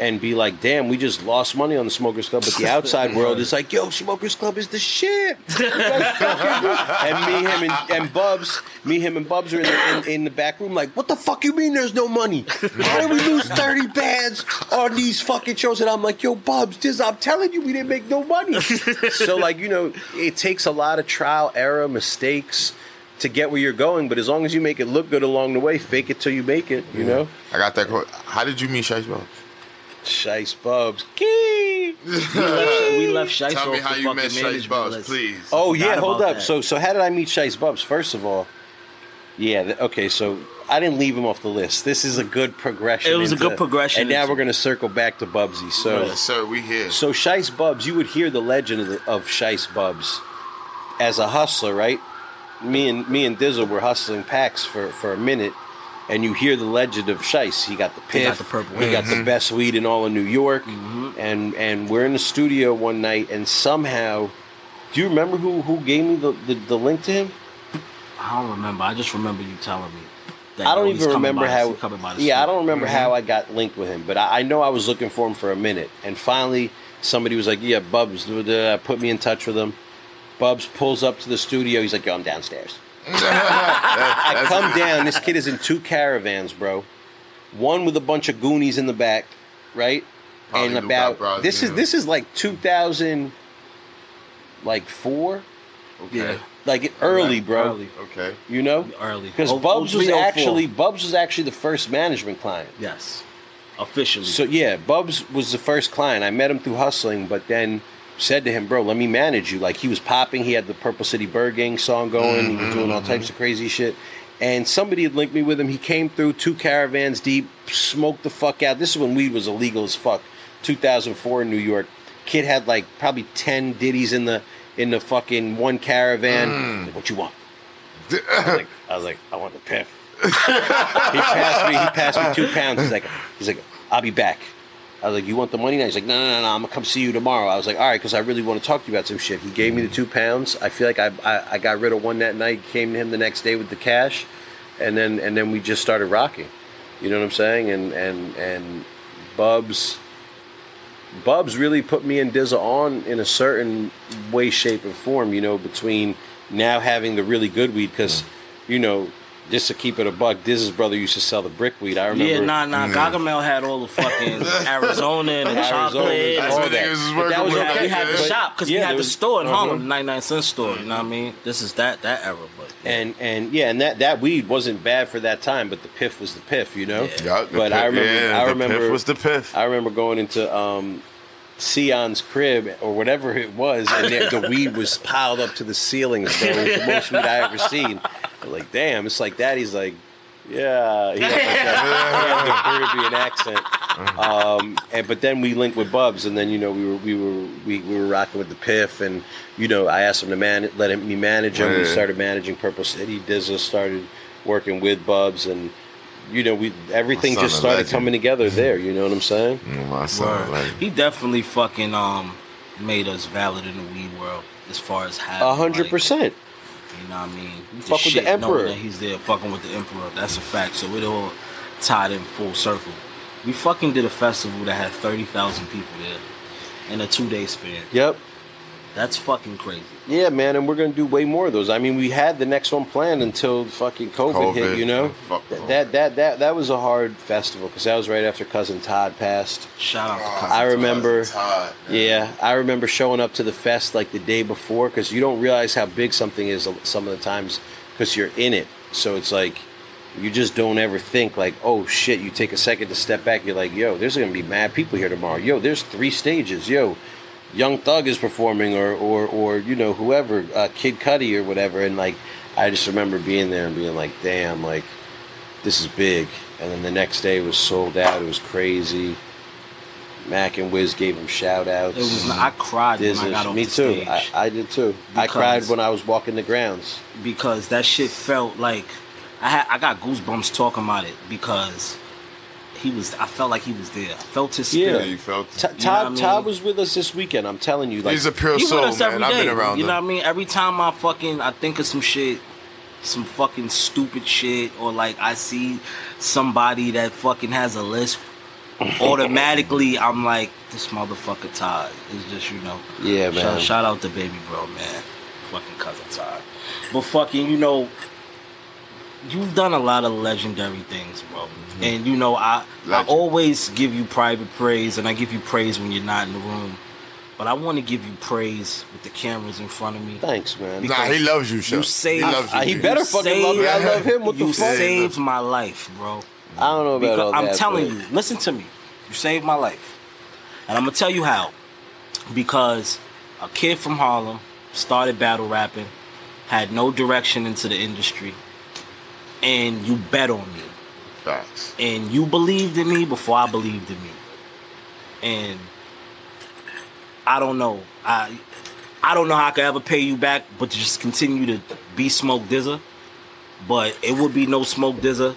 S1: and be like damn we just lost money on the smokers club. But the outside world is like yo smokers club is the shit. You guys fucking do- and me him and, and bubs me him and bubs are in the, in, in the back room like what the fuck you mean there's no money? How did we lose 30 bands on these fucking shows? And i'm like yo bubs this i'm telling you we didn't make no money. So like you know it takes a lot of trial error mistakes to get where you're going but as long as you make it look good along the way fake it till you make it you know
S4: I got that. quote. How did you meet Shiest Bubs?
S1: Shiest Bubs. Key.
S3: We left, we left Shiest
S4: Tell me how you met
S3: Shiest
S4: Bubs,
S3: list.
S4: please.
S1: Oh
S3: Forgot
S1: yeah, hold up.
S3: that.
S1: So so how did I meet Shiest Bubs? First of all, yeah, th- okay, so I didn't leave him off the list. This is a good progression.
S3: It was a good progression
S1: And now
S3: into-
S1: we're gonna circle back to Bubsy. So
S4: Yes, sir. We here.
S1: so Shiest Bubs, you would hear the legend of, the, of Shiest Bubs as a hustler, right? Me and me and Dizzle were hustling packs for, for a minute, and you hear the legend of Shiest. He got the
S3: He
S1: piff.
S3: got the purple
S1: He got the best weed in all of New York,
S3: Mm-hmm.
S1: and and we're in the studio one night, and somehow, do you remember who who gave me the, the, the link to him?
S3: I don't remember. I just remember you telling me. That
S1: I don't even remember how.
S3: he's coming by the
S1: Yeah, I don't remember
S3: Mhm.
S1: how I got linked with him, but I, I know I was looking for him for a minute, and finally somebody was like, "Yeah, Bubs," put me in touch with him. Bubs pulls up to the studio. He's like, "Yo, I'm downstairs." I come down. This kid is in two caravans, bro. One with a bunch of Goonies in the back, right?
S4: Probably
S1: and about
S4: Brothers,
S1: this is
S4: yeah.
S1: this is like 2000, like four,
S4: Okay.
S1: like early, bro.
S3: Early.
S4: Okay.
S1: You know,
S3: Early.
S1: because
S3: Oh-
S1: Bubs was
S3: oh, oh,
S1: actually Bubs was actually the first management client.
S3: Yes. Officially.
S1: So yeah, Bubs was the first client. I met him through hustling, but then said to him, "Bro, let me manage you." Like he was popping. He had the Purple City Byrd Gang song going. He was doing all mm-hmm. types of crazy shit. And somebody had linked me with him. He came through two caravans deep, smoked the fuck out. This is when weed was illegal as fuck. 2004 in New York. Kid had like probably 10 ditties in the in the fucking one caravan. Mm. Like, what you want? I was like, I was like, I want the piff. he passed me. He passed me two pounds. He's like, he's like, I'll be back. I was like, you want the money now? He's like, no, no, no, no I'm gonna come see you tomorrow. I was like, all right, because I really want to talk to you about some shit. He gave me the two pounds. I feel like I, I, I got rid of one that night. Came to him the next day with the cash, and then and then we just started rocking. You know what I'm saying? And and and Bubs. Bubs really put me and Dizza on in a certain way, shape, and form. You know, between now having the really good weed, because you know just to keep it a buck, Diz's brother used to sell the brick weed. I remember.
S3: Yeah, nah, nah. Gargamel had all the fucking Arizona and the
S1: Arizona,
S3: chocolate.
S4: That's
S1: all
S4: what
S1: that.
S4: was
S1: But that was
S4: with.
S3: Yeah, we had the
S1: But-
S3: shop because
S1: yeah,
S3: we had
S1: there
S3: the store in
S1: uh-huh.
S3: Harlem, the 99 cent store. You know what I mean? This is that that era, but
S1: and and yeah, and that that weed wasn't bad for that time, but the piff was the piff, you know.
S4: Yeah, the
S1: but I remember,
S4: yeah,
S1: I
S4: the
S1: remember,
S4: piff was the piff.
S1: I remember going into um, Sion's crib or whatever it was, and the, the weed was piled up to the ceiling. So it was the most weed I ever seen. I'm like, damn, it's like that. He's like, yeah, he had, like that, he had the Caribbean accent. Um, and but then we linked with Bubs, and then you know we were we were we, we were rocking with the Piff, and you know I asked him to man let him me manage him. We started managing Purple City. Dizza started working with Bubs, and you know we everything just started
S4: legend.
S1: coming together there. You know what I'm saying?
S4: My son, like,
S3: he definitely fucking um made us valid in the weed world as far as having
S1: A hundred
S3: like,
S1: percent.
S3: You know what I mean?
S1: You fuck with the emperor.
S3: That he's there fucking with the emperor. That's a fact. So it all tied in full circle. We fucking did a festival that had thirty thousand people there in a two day span.
S1: Yep.
S3: That's fucking crazy.
S1: Yeah, man, and we're gonna do way more of those. I mean, we had the next one planned until fucking COVID, hit. You know, oh,
S4: Fuck
S1: Th-
S4: COVID.
S1: that that that that was a hard festival because that was right after cousin Todd passed.
S3: Shout out to
S4: Oh,
S3: Cousin
S1: I
S3: Todd.
S1: remember.
S4: Todd.
S1: Yeah, I remember showing up to the fest like the day before because you don't realize how big something is some of the times because you're in it. So it's like you just don't ever think like, oh shit. You take a second to step back. You're like, yo, there's gonna be mad people here tomorrow. Yo, there's three stages. Yo, Young Thug is performing, or or or you know whoever, uh, Kid Cudi or whatever. And like, I just remember being there and being like, damn, like this is big. And then the next day it was sold out. It was crazy. Mac and Wiz gave him shout outs.
S3: It was. I cried when I got off
S1: Me
S3: the
S1: too.
S3: stage
S1: I, I did too. I cried when I was walking the grounds.
S3: because that shit felt like I had. I got goosebumps talking about it because he was. I felt like he was there. I felt his
S1: spirit.
S4: Yeah, you felt
S1: T-
S4: it.
S1: Todd,
S3: know I mean?
S1: Todd was with us this weekend. I'm telling you, like
S4: He's a pure
S3: He
S4: soul,
S3: with us every
S4: man.
S3: day.
S4: I've been around
S3: you know what I mean? Every time I fucking I think of some shit, some fucking stupid shit, or like I see somebody that fucking has a list, automatically I'm like, this motherfucker Todd. It's just you know.
S1: Yeah, man.
S3: Shout, shout out to baby bro, man. Fucking cousin Todd. But fucking, you know, you've done a lot of legendary things, bro. And you know, I I always give you private praise, and I give you praise when you're not in the room. But I want to give you praise with the cameras in front of me.
S1: thanks, man.
S4: Nah, he loves you,
S3: You
S4: Chef.
S3: saved-
S4: he loves you.
S1: Uh, he better
S3: You
S1: fucking love me. I love him. What
S3: you
S1: the fuck?
S3: saved my life, bro.
S1: I don't know about
S3: Because
S1: all
S3: I'm
S1: that.
S3: telling
S1: but-
S3: you, listen to me. You saved my life. And I'm gonna tell you how. Because a kid from Harlem started battle rapping, had no direction into the industry, and you bet on me.
S4: Facts.
S3: And you believed in me before I believed in me. And I don't know. I I don't know how I could ever pay you back, but to just continue to be Smoke Dizza. But it would be no Smoke Dizza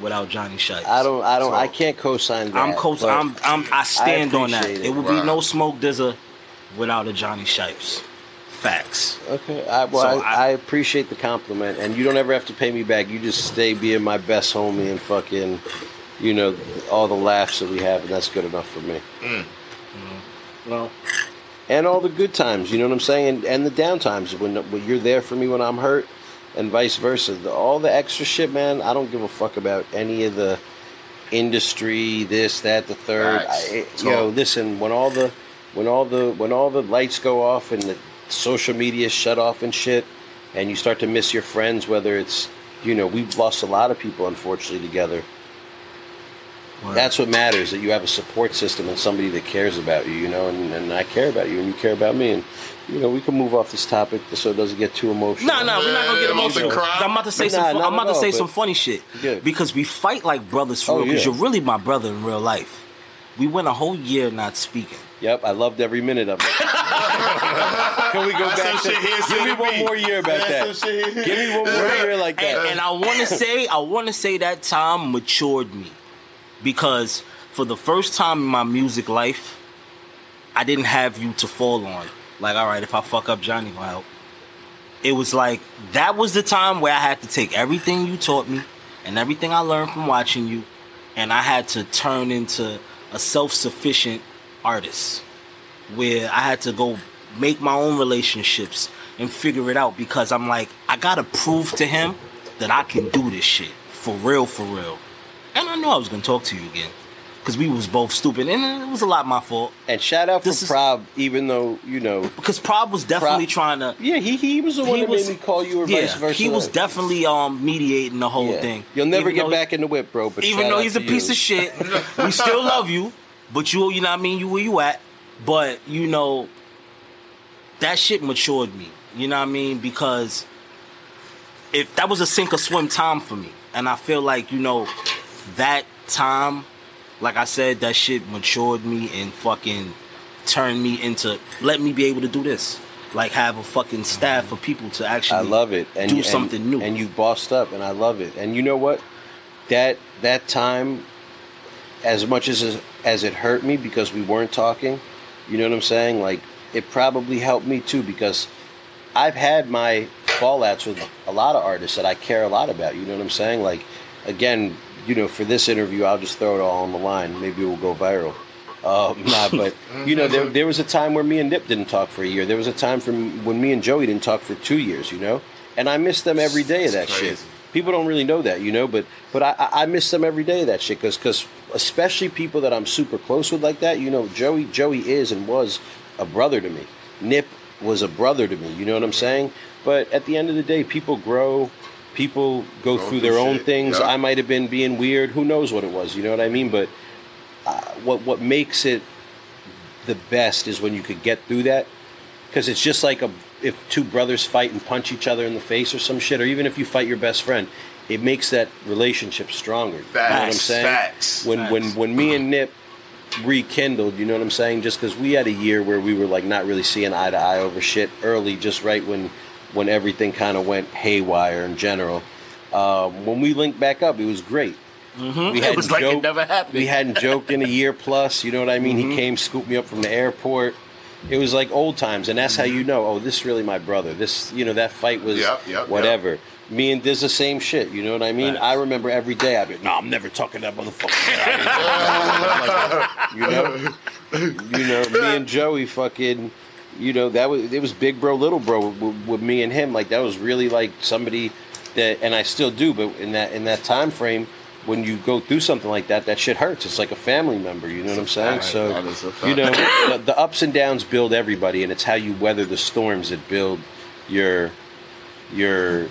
S3: without Jonny Shipes.
S1: I don't. I don't.
S4: So-
S1: I can't co-sign that.
S3: I'm co- I'm, I'm I stand on that. It,
S1: it.
S3: would be no Smoke Dizza without a Jonny Shipes. Facts.
S1: Okay. I, well,
S3: So
S1: I,
S3: I-
S1: I appreciate the compliment, and you don't ever have to pay me back. You just stay being my best homie and fucking, you know, all the laughs that we have, and that's good enough for me. Mm.
S3: Well,
S1: and all the good times. You know what I'm saying? And, and the down times when, when you're there for me when I'm hurt, and vice versa. The, all the extra shit, man. I don't give a fuck about any of the industry, this, that, the third.
S4: Facts.
S1: I, it-
S4: Talk.
S1: yo, listen. When all the when all the when all the lights go off and the social media shut off and shit, and you start to miss your friends, whether it's you know we've lost a lot of people unfortunately together. That's what matters that you have a support system and somebody that cares about you, you know, and, and I care about you and you care about me. And, you know, we can move off this topic so it doesn't get too emotional.
S3: no, no, we're not gonna get
S4: Yeah, I'm about to
S3: emotional.
S4: cry.
S3: I'm about to say
S1: Nah,
S3: some. Fun,
S1: not
S3: I'm about to
S1: all,
S3: say some funny shit
S1: Good.
S3: because we fight like brothers for
S1: Oh,
S3: real. Because
S1: yeah.
S3: you're really my brother in real life. We went a whole year not speaking.
S1: Yep, I loved every minute of it. Can we go
S4: That's
S1: back
S4: some
S1: to?
S4: shit
S1: Give me one
S4: me.
S1: more year about
S4: That's
S1: that. Give me one more year like that.
S3: and, and I want to say, I want to say that time matured me because for the first time in my music life, I didn't have you to fall on. Like, all right, if I fuck up, Jonny will help. It was like that was the time where I had to take everything you taught me and everything I learned from watching you, and I had to turn into a self-sufficient artist where I had to go make my own relationships and figure it out because I'm like, I gotta prove to him that I can do this shit for real, for real. And I knew I was gonna talk to you again because we was both stupid, and it was a lot my fault
S1: And shout out for
S3: This is-
S1: Prob, even though you know.
S3: because Prob was definitely
S1: Prob-
S3: trying to.
S1: Yeah, he he was the one that
S3: was-
S1: made me call you or
S3: yeah,
S1: vice versa.
S3: he was definitely um mediating the whole
S1: Yeah.
S3: thing.
S1: You'll never
S3: Even
S1: get
S3: though-
S1: back in the whip, bro. But
S3: even though he's a
S1: to
S3: piece of shit, we still love you. But you, you know what I mean? You where you at? But you know, that shit matured me. You know what I mean? Because if that was a sink or swim time for me, and I feel like you know that time, like I said, that shit matured me and fucking turned me into let me be able to do this. Like have a fucking staff of people to actually
S1: I love it. And
S3: do something new.
S1: And you bossed up, and I love it. And you know what? That that time, as much as as it hurt me because we weren't talking, you know what I'm saying? Like it probably helped me too because I've had my fallouts with a lot of artists that I care a lot about. You know what I'm saying? Like again, you know, for this interview, I'll just throw it all on the line. Maybe it will go viral. Um, nah, but you know, there, there was a time where me and Nip didn't talk for a year. There was a time from when me and Joey didn't talk for two years. You know, and I miss them every day of that shit. People don't really know that, you know, but but I, I miss them every day that shit because because especially people that I'm super close with like that. You know, Joey Joey is and was a brother to me. Nip was a brother to me. You know what I'm saying? But at the end of the day, people grow. People go through
S4: through
S1: their own things.
S4: yeah.
S1: I might have been being weird. Who knows what it was? You know what I mean? But uh, what what makes it the best is when you could get through that because it's just like a if two brothers fight and punch each other in the face or some shit or even if you fight your best friend it makes that relationship stronger you know what i'm
S4: Facts,
S1: saying
S4: facts,
S1: when when
S3: facts.
S1: when me and nip rekindled you know what i'm saying just because we had a year where we were like not really seeing eye to eye over shit early just right when when everything kind of went haywire in general um, when we linked back up it was great we
S3: It was like it never happened.
S1: We hadn't joked in a year plus. You know what I mean?
S4: Mm-hmm.
S1: He came, scooped me up from the airport. It was like old times, and that's how you know. Oh, this is really my brother. This, you know, that fight was
S4: Yep, yep,
S1: whatever. Me and Diz the same shit. You know what I mean?
S3: Facts.
S1: I remember every day. I'd be, no, I'm never talking to that motherfucker. you know, you know, me and Joey fucking. You know that was it was big bro little bro with, with me and him like that was really like somebody that and I still do but in that in that time frame when you go through something like that that shit hurts. It's like a family member you know what I'm saying? so
S4: That is a fact.
S1: you know the, the ups and downs build everybody and it's how you weather the storms that build your your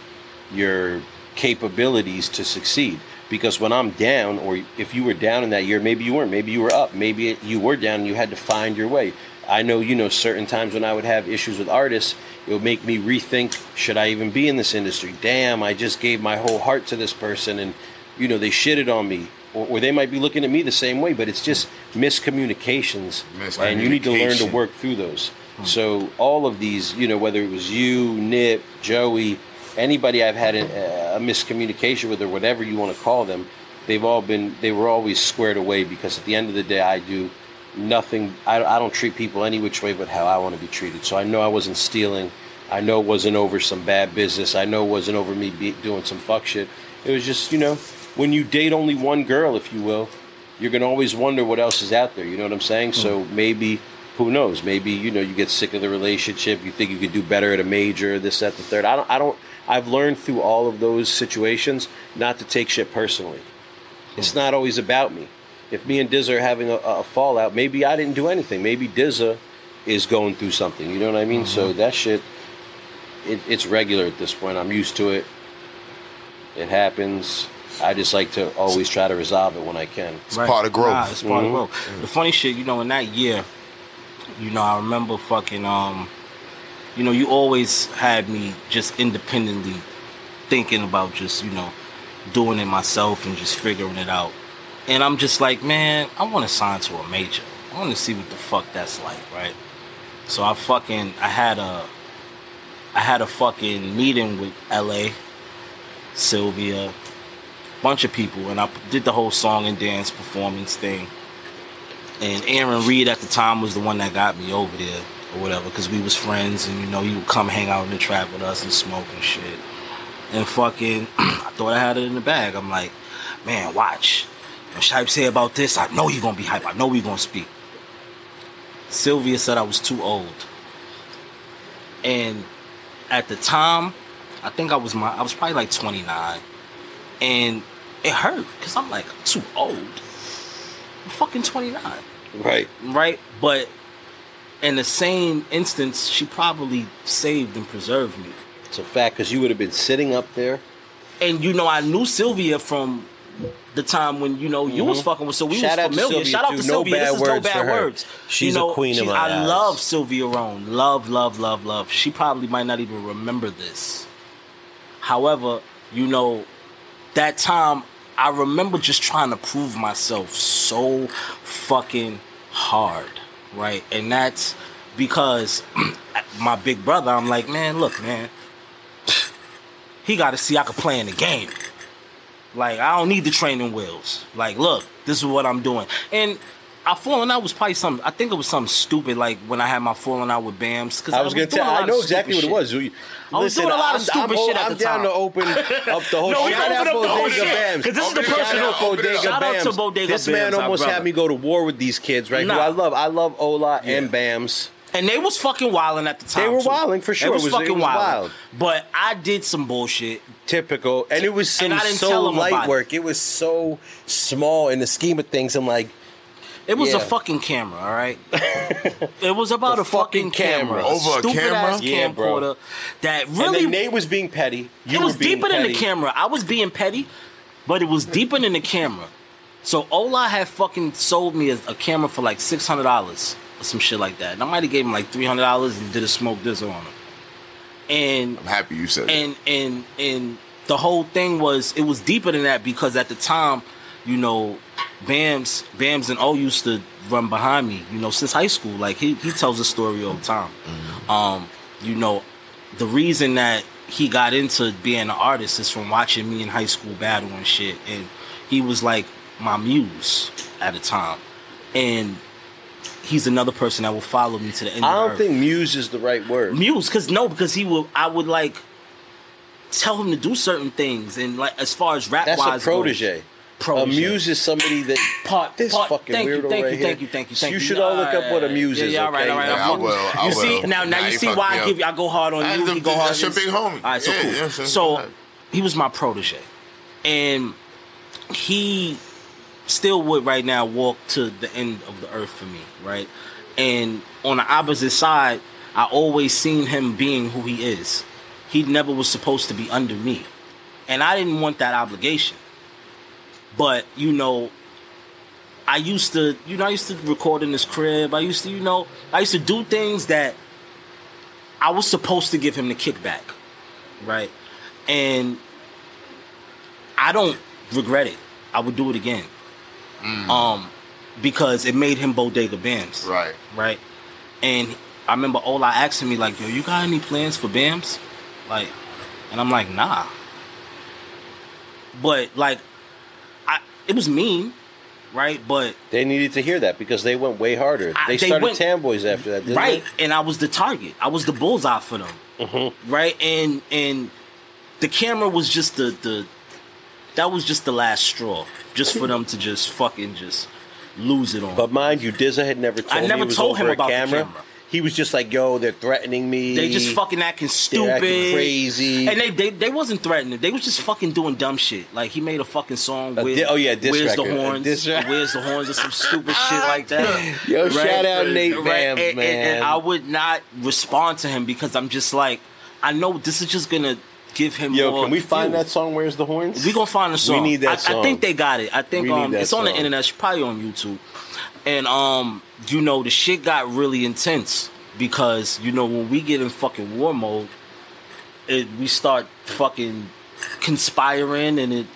S1: your capabilities to succeed. Because when I'm down or if you were down in that year maybe you weren't. Maybe you were up. Maybe you were down and you had to find your way. I know you know certain times when I would have issues with artists it would make me rethink should I even be in this industry? Damn I just gave my whole heart to this person and you know they shitted on me or, or they might be looking at me the same way but it's just miscommunications and you need to learn to work through those hmm. so all of these you know whether it was you Nip Joey anybody I've had a, a miscommunication with or whatever you want to call them, they've all been they were always squared away because at the end of the day I do nothing. I, I don't treat people any which way but how I want to be treated. So I know I wasn't stealing. I know it wasn't over some bad business. I know it wasn't over me be, doing some fuck shit. It was just you know when you date only one girl, if you will, you're gonna always wonder what else is out there. You know what I'm saying? So hmm. maybe who knows? Maybe you know you get sick of the relationship. You think you could do better at a major, this, that, the third. I don't. I don't. I've learned through all of those situations not to take shit personally. Hmm. It's not always about me. If me and Dizza are having a, a fallout, maybe I didn't do anything. Maybe Dizza is going through something. You know what I mean? So mm-hmm. that shit, it, it's regular at this point. I'm used to it. It happens. I just like to always try to resolve it when I can.
S4: It's part of growth.
S3: Nah, it's part
S1: Mhm.
S3: of growth. The funny shit, you know, in that year, you know, I remember fucking, um, you know, you always had me just independently thinking about just, you know, doing it myself and just figuring it out. And I'm just like, man, I want to sign to a major. I want to see what the fuck that's like, right? So I fucking I had a I had a fucking meeting with LA, Sylvia, bunch of people, and I did the whole song and dance performance thing. And Aaron Reed at the time was the one that got me over there or whatever, because we was friends, and you know he would come hang out in the trap with us and smoke and shit. And fucking, I thought I had it in the bag. I'm like, man, watch. When Shipe say about this, I know he gonna be hype. I know he gonna speak. Sylvia said I was too old. And at the time, I think I was my I was probably like 29. And it hurt because I'm like, too old. I'm fucking 29.
S1: Right.
S3: Right? But in the same instance, she probably saved and preserved me.
S1: It's a fact because you would have been sitting up there.
S3: And you know, I knew Sylvia from the time when you know you was fucking with, so we
S1: Mm-hmm. Shout out
S3: was
S1: to
S3: familiar.
S1: Sylvia,
S3: Shout out to
S1: No
S3: Sylvia.
S1: bad
S3: this is no bad words.
S1: She's
S3: you know,
S1: a queen
S3: she-
S1: my
S3: I
S1: eyes.
S3: love Sylvia Rhone. Love, love, love, love. She probably might not even remember this. However, you know, that time I remember just trying to prove myself so fucking hard, right? And that's because my big brother, I'm like, man, look, man, he got to see I could play in the game. Like, I don't need the training wheels. Like, look, this is what I'm doing. And I falling out was probably something. I think it was something stupid, like when I had my falling out with Bams. Because
S1: I was going to tell. I know exactly what it was. We-
S3: I was doing a lot of
S1: I'm-
S3: stupid
S1: I'm,
S3: shit at
S1: I'm
S3: the
S1: down
S3: time.
S1: to open up the whole.
S3: No, we
S1: shout
S3: gonna
S1: out
S3: open up the whole
S1: Bodega
S3: shit,
S1: Bams.
S3: 'cause this is the
S4: Open it
S3: person
S4: up,
S3: who-
S4: open it up.
S1: Bodega
S3: Shout out to
S1: Bams.
S3: Bodega
S1: This man
S3: Bams, our
S1: almost had me go to war with these kids, right? Who I love. I love Ola and Bams.
S3: And they was fucking wilding at the time.
S1: They were
S3: too.
S1: wilding, for sure.
S3: They was,
S1: It was- it
S3: fucking
S1: was
S3: wilding.
S1: wild.
S3: But I did some bullshit.
S1: Typical, and it was some
S3: And I didn't
S1: so light
S3: about it.
S1: work. It was so small in the scheme of things. I'm like,
S3: It was
S1: Yeah.
S3: a fucking camera, all right. it was about
S1: The
S3: a fucking
S1: fucking camera.
S3: camera,
S4: Over a
S3: stupid
S4: camera?
S3: ass
S1: Yeah, bro.
S3: camcorder that
S1: and
S3: really
S1: then Nate was being petty. You
S3: it was
S1: were being
S3: deeper than the camera. I was being petty, but it was deeper than the camera. So Ola had fucking sold me a, a camera for like six hundred dollars or some shit like that. And I might have gave him like three hundred dollars and did a smoke dizzle on him. And
S4: I'm happy you said that.
S3: and and and the whole thing was it was deeper than that because at the time, you know, Bams Bams and O used to run behind me, you know, since high school. Like he he tells a story all the time. Um, you know, the reason that he got into being an artist is from watching me in high school battle and shit. And he was like my muse at the time. And he's another person that will follow me to the end
S1: I don't think muse is the right word.
S3: Muse, because no, because he would. I would like tell him to do certain things, and like as far as rap
S1: That's
S3: wise,
S1: a protege.
S3: Protege.
S1: A muse is somebody that
S3: Part,
S1: this
S3: part,
S1: fucking
S3: thank
S1: weirdo
S3: you, thank
S1: right
S3: you,
S1: here.
S3: thank you, thank you, thank
S1: you
S3: you.
S1: should all look up what a muse
S3: yeah,
S1: is.
S3: Yeah, all right,
S1: okay?
S3: all right.
S4: Yeah,
S3: I
S4: I will, I
S3: you
S4: will.
S3: see now, now
S4: Nah,
S3: you
S4: you
S3: see why I give you, I go hard on
S4: Nah,
S3: you.
S4: them-
S3: go hard.
S4: that's your
S3: on you.
S4: big homie.
S3: All right, so
S4: Yeah,
S3: cool.
S4: yeah, I'm saying,
S3: so he was my protege, and he still would right now walk to the end of the earth for me, right? And on the opposite side, I always seen him being who he is. He never was supposed to be under me. And I didn't want that obligation. But, you know, I used to, you know, I used to record in this crib. I used to, you know, I used to do things that I was supposed to give him the kickback, right? And I don't regret it. I would do it again. Um, because it made him Bodega Bams.
S4: Right.
S3: Right. And I remember Ola asking me, like, yo, you got any plans for Bams? Like, and I'm like, nah. But like it was mean, right? But
S1: They needed to hear that because they went way harder.
S3: I-
S1: they
S3: they
S1: started
S3: went-
S1: Tamboys after that, didn't
S3: right
S1: they?
S3: and i was the target i was the bullseye for them
S1: Mm-hmm.
S3: right and and the camera was just the the that was just the last straw just for them to just fucking just lose it on
S1: But mind you, Dizza had never told
S3: I
S1: me
S3: never told him about the
S1: camera. He was just like, "Yo, they're threatening me.
S3: they just fucking acting stupid
S1: acting crazy.
S3: and they, they they wasn't threatening they was just fucking doing dumb shit like he made a fucking song with
S1: di- oh, yeah,
S3: where's
S1: record.
S3: the horns where's the horns or some stupid shit like that
S1: Yo, shout out Nate
S3: Right,
S1: Bams,
S3: and, and-
S1: man.
S3: and I would not respond to him because I'm just like, I know this is just gonna give him. More.
S1: Yo, can we find that song? Where's the horns?
S3: We gonna find the song.
S1: We need that
S3: I, I think they got it. I think um, it's on the internet. It's probably on YouTube. And um, you know, the shit got really intense because you know when we get in fucking war mode, it we start fucking conspiring and it.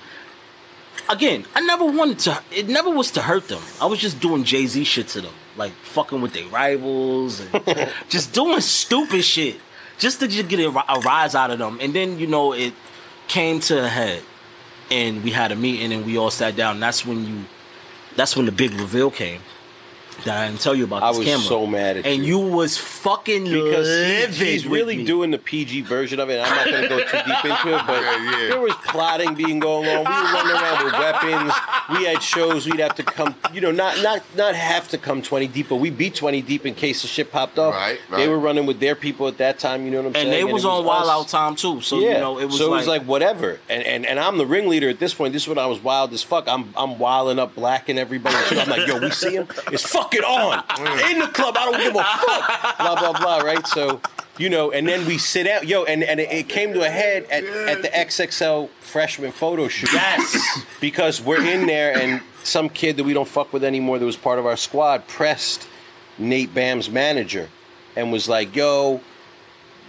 S3: Again, I never wanted to. It never was to hurt them. I was just doing Jay Z shit to them, like fucking with their rivals and just doing stupid shit just to just get a, a rise out of them. And then you know it came to a head, and we had a meeting and we all sat down. That's when you, that's when the big reveal came. That I didn't tell you about
S1: I was
S3: camera.
S1: so mad at
S3: and
S1: you.
S3: And you was fucking
S1: because
S3: livid
S1: he, he's
S3: with
S1: really
S3: me.
S1: doing the PG version of it. I'm not going to go too deep into it, but
S4: Yeah, yeah.
S1: there was plotting being going on. We were running around with weapons. We had shows. We'd have to come, you know, not not not have to come 20 deep, but we be 20 deep in case the shit popped off.
S4: Right, right.
S1: They were running with their people at that time. You know what I'm
S3: and
S1: saying?
S3: And they was
S1: it
S3: on Wild
S1: us.
S3: Out time too. So
S1: yeah,
S3: you know it was
S1: so
S3: like,
S1: it was like whatever, and, and and I'm the ringleader at this point. This is when I was wild as fuck. I'm I'm wilding up, blacking everybody. I'm like, yo, we see him. It's fucking on mm. in the club. I don't give a fuck. Blah blah blah. Right. So you know, and then we sit out, yo, and and it, it came to a head at, at the XXL freshman photo shoot.
S3: yes.
S1: because we're in there, and some kid that we don't fuck with anymore that was part of our squad pressed Nate Bam's manager and was like, yo,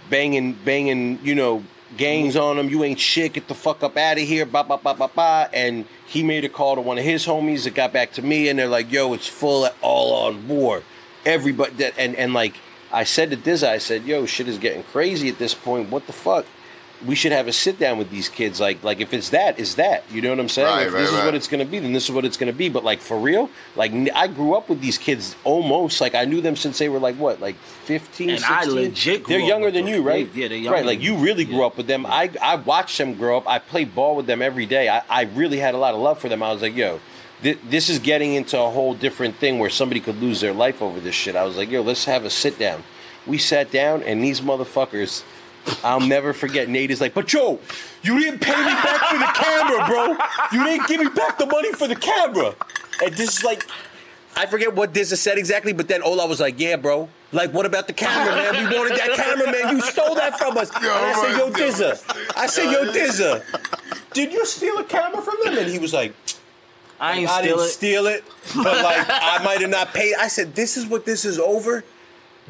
S1: banging, banging, you know, gangs on him. You ain't shit. Get the fuck up out of here. Ba ba ba ba ba. And he made a call to one of his homies that got back to me, and they're like, yo, it's full, all on board. Everybody that and and like I said to Dizza, I said, yo, shit is getting crazy at this point. What the fuck? We should have a sit down with these kids. Like, like if it's that, is that? You know what I'm saying?
S4: Right,
S1: if
S4: right,
S1: this is what it's gonna be, then this is what it's gonna be. But like for real, like n- I grew up with these kids almost like I knew them since they were like what, like 15,
S3: And I legit grew
S1: They're
S3: up
S1: younger
S3: with
S1: than you, right?
S3: They- yeah, they're younger
S1: Right, like you really grew
S3: Yeah.
S1: up with them. I I watched them grow up. I played ball with them every day. I, I really had a lot of love for them. I was like, yo, this is getting into a whole different thing where somebody could lose their life over this shit. I was like, yo, let's have a sit down. We sat down, and these motherfuckers. I'll never forget. Nate is like, but yo, you didn't pay me back for the camera, bro. You didn't give me back the money for the camera. And this is like, I forget what Dizza said exactly, but then Ola was like, yeah, bro. Like, what about the camera, man? We wanted that camera, man. You stole that from us. and I said, yo, Dizza. I said, yo, Dizza. Did you steal a camera from them? And he was like,
S3: I ain't
S1: I
S3: steal
S1: didn't
S3: it.
S1: steal it, but like I might have not paid. I said, "This is what this is over."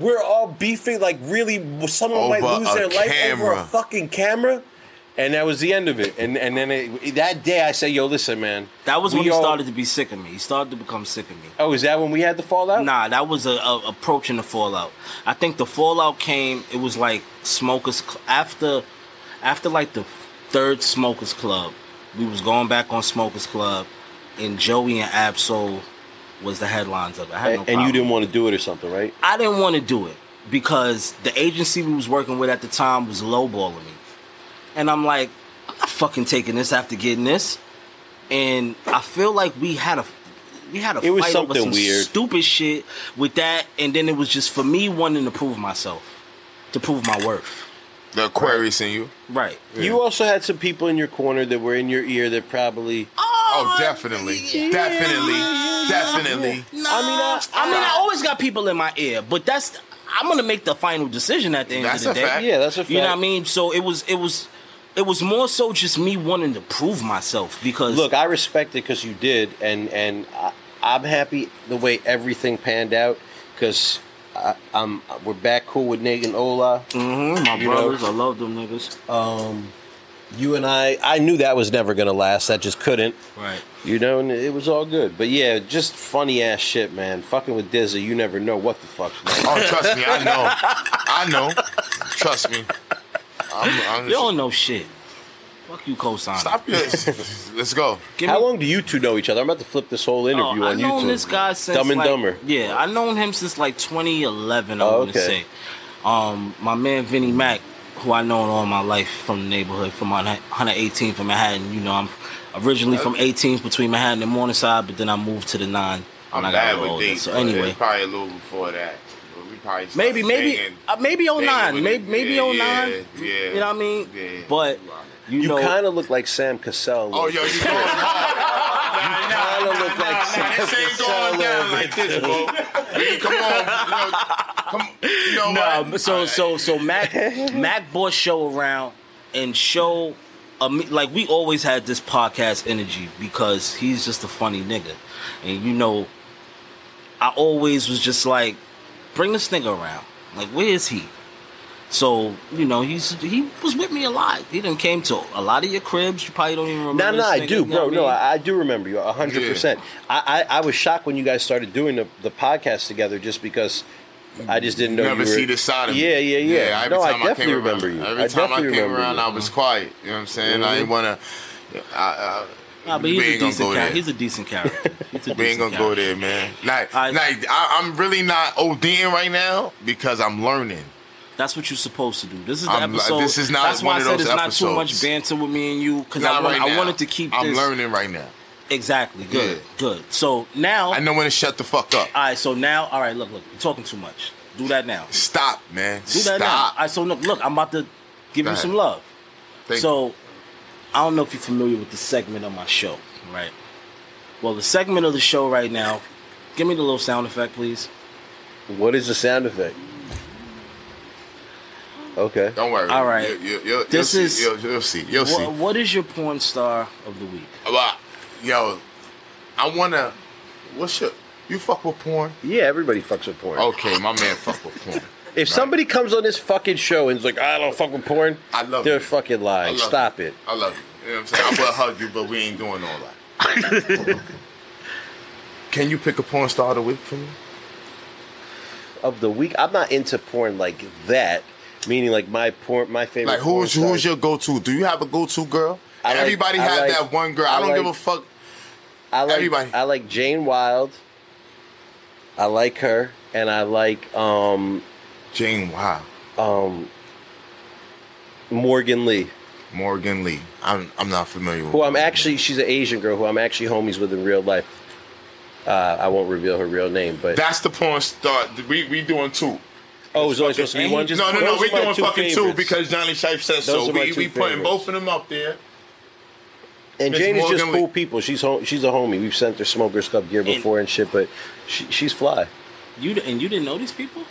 S1: We're all beefing, like really. Someone might lose
S4: a
S1: their life over a fucking camera, and that was the end of it. And and then it, that day, I said, "Yo, listen, man."
S3: That was when
S1: we
S3: he
S1: all-
S3: started to be sick of me. He started to become sick of me.
S1: Oh, is that when we had the fallout?
S3: Nah, that was a, a approaching the fallout. I think the fallout came. It was like smokers Cl- after, after like the third smokers club. We was going back on smokers club, and Joey and Ab-Soul was the headlines of it. I had no
S1: And, and you didn't want to do it or something, right?
S3: I didn't want to do it because the agency we was working with at the time was lowballing me, and I'm like, I'm not fucking taking this after getting this, and I feel like we had a we had a
S1: It was
S3: fight over
S1: something
S3: some
S1: weird.
S3: stupid shit with that, and then it was just for me wanting to prove myself, to prove my worth.
S4: The Aquarius in you.
S3: Right.
S1: You also had some people in your corner that were in your ear that probably.
S4: Oh, definitely, definitely, definitely.
S3: No,
S1: I mean, I-
S3: I mean, I always got people in my ear, but that's I'm gonna make the final decision at the end
S4: That's
S3: of the
S4: a
S3: day.
S4: fact.
S1: Yeah, that's a fact.
S3: You know what I mean? So it was it was it was more so just me wanting to prove myself because
S1: Look, I respect it because you did, and and I, I'm happy the way everything panned out because I'm we're back cool with Nate and Ola.
S3: Mhm, my
S1: you know-
S3: brothers, I love them niggas.
S1: You and I, I knew that was never gonna last. That just couldn't.
S3: Right.
S1: You know, and it was all good. But yeah, just funny ass shit, man. Fucking with Dizzy, you never know what the fuck. Man.
S4: Oh, trust me, I know, I know. Trust me. I'm, I'm
S3: You don't know shit. Fuck you, cosign.
S4: Stop this. Let's go.
S3: Give
S1: How
S3: me-
S1: long do you two know each other? I'm about to flip this whole
S3: Oh,
S1: interview
S3: I
S1: on
S3: known
S1: YouTube.
S3: this guy since
S1: Dumb and
S3: like,
S1: Dumber.
S3: Yeah, I've known him since like 2011. I
S1: Oh,
S3: want to
S1: okay.
S3: say. Um, my man Vinny Mac, who I known all my life from the neighborhood, from 118th in Manhattan. You know, I'm originally from 18th between Manhattan and Morningside, but then I moved to the nine
S4: I'm
S3: I got a
S4: bad with
S3: older.
S4: dates.
S3: So anyway,
S4: probably a little before that. But we probably started
S3: maybe maybe
S4: banging-
S3: uh, maybe 09, maybe
S4: with
S3: maybe
S4: it.
S3: 09.
S4: Yeah, yeah,
S3: You know what I mean?
S4: Yeah.
S3: But you,
S1: You
S3: know,
S1: kind of look like Sam Cassell.
S4: Oh, yo, you going
S1: kind of look like Sam
S4: This ain't going down like this, bro. Come on, you know, come, you know
S3: No,
S4: what?
S3: so so so Mac Mac bought show around and show um, like we always had this podcast energy because he's just a funny nigga, and you know, I always was just like, bring this nigga around. Like, where is he? So you know he's he was with me a lot. He done came to a lot of your cribs. You probably don't even remember.
S1: No, no,
S3: this
S1: I do, bro. No,
S3: I mean?
S1: I, I do remember you a hundred percent. I, I I was shocked when you guys started doing the, the podcast together, just because I just didn't know.
S4: never
S1: you were,
S4: see this side of me.
S1: Yeah, yeah, yeah.
S4: every
S1: no, I
S4: time
S1: definitely
S4: came
S1: remember
S4: around,
S1: you.
S4: Every
S1: I
S4: time I came around,
S1: you.
S4: I was quiet. You know what I'm saying? I didn't mm-hmm. want to. I, I,
S3: Nah, but he's a
S4: ain't gonna
S3: decent
S4: go
S3: character. He's a decent character. He's
S4: We ain't gonna go there, man. Like,
S3: I-
S4: like I, I'm really not ODing right now because I'm learning.
S3: That's what you're supposed to do. This is the
S4: I'm like-
S3: episode.
S4: this is not
S3: That's why
S4: one
S3: I said
S4: those
S3: it's not too much banter with me and you because I, want,
S4: right
S3: I wanted to keep
S4: I'm
S3: this
S4: learning right now.
S3: exactly good.
S4: Yeah.
S3: Good. So now,
S4: I know when to shut the fuck up.
S3: all right. So now, all right. Look, look. You're talking too much. Do that now.
S4: Stop, man.
S3: Do that now.
S4: Stop.
S3: All right. So look, look. I'm about to give
S4: Go
S3: you
S4: ahead.
S3: some love.
S4: Thank
S3: so I don't know if you're familiar with the segment of my show, right? Well, the segment of the show right now. Give me the little sound effect, please.
S1: What is the sound effect? Okay.
S4: Don't worry.
S3: All right.
S4: You, you, you'll,
S3: This
S4: you'll
S3: is-
S4: see. You'll, you'll see. You'll see.
S3: What, what is your porn star of the week?
S4: Uh, well, yo, I wanna. What's your? You fuck with porn?
S1: Yeah, everybody fucks with porn.
S4: Okay, my man fuck with porn.
S1: if somebody comes on this fucking show and is like, I don't fuck with porn,
S4: I love
S1: they're
S4: you.
S1: fucking
S4: I
S1: lying. Stop
S4: you.
S1: it.
S4: I love you. You know what I'm saying? I'm gonna hug you, but we ain't doing all that. Can you pick a porn star of the week for me?
S1: Of the week, I'm not into porn like that. Meaning, like my porn, my favorite.
S4: Like who's who's
S1: stars-
S4: your go-to? Do you have a go-to girl?
S1: I
S4: Everybody
S1: I
S4: has
S1: like-
S4: that one girl. I,
S1: I
S4: don't give a fuck.
S1: I like,
S4: everybody.
S1: I like Jane Wilde. I like her, and I like um
S4: Jane Wilde.
S1: um Morgan Lee,
S4: Morgan Lee. I'm I'm not familiar with.
S1: who I'm actually. She's an Asian girl who I'm actually homies with in real life. Uh, I won't reveal her real name, but
S4: That's the porn star. We we doing two.
S1: Oh, it was only supposed to be one.
S3: just-
S4: No, no, no. We
S1: are
S4: doing
S1: two
S4: fucking two because Jonny Shipe says
S1: Those
S4: so. We we putting
S1: favorites.
S4: both of them up there.
S1: And
S4: Miss
S1: Jane is just cool people. She's home, she's a homie. We've sent her Smokers Club gear before and shit, but she, she's fly.
S3: You and you didn't know these people?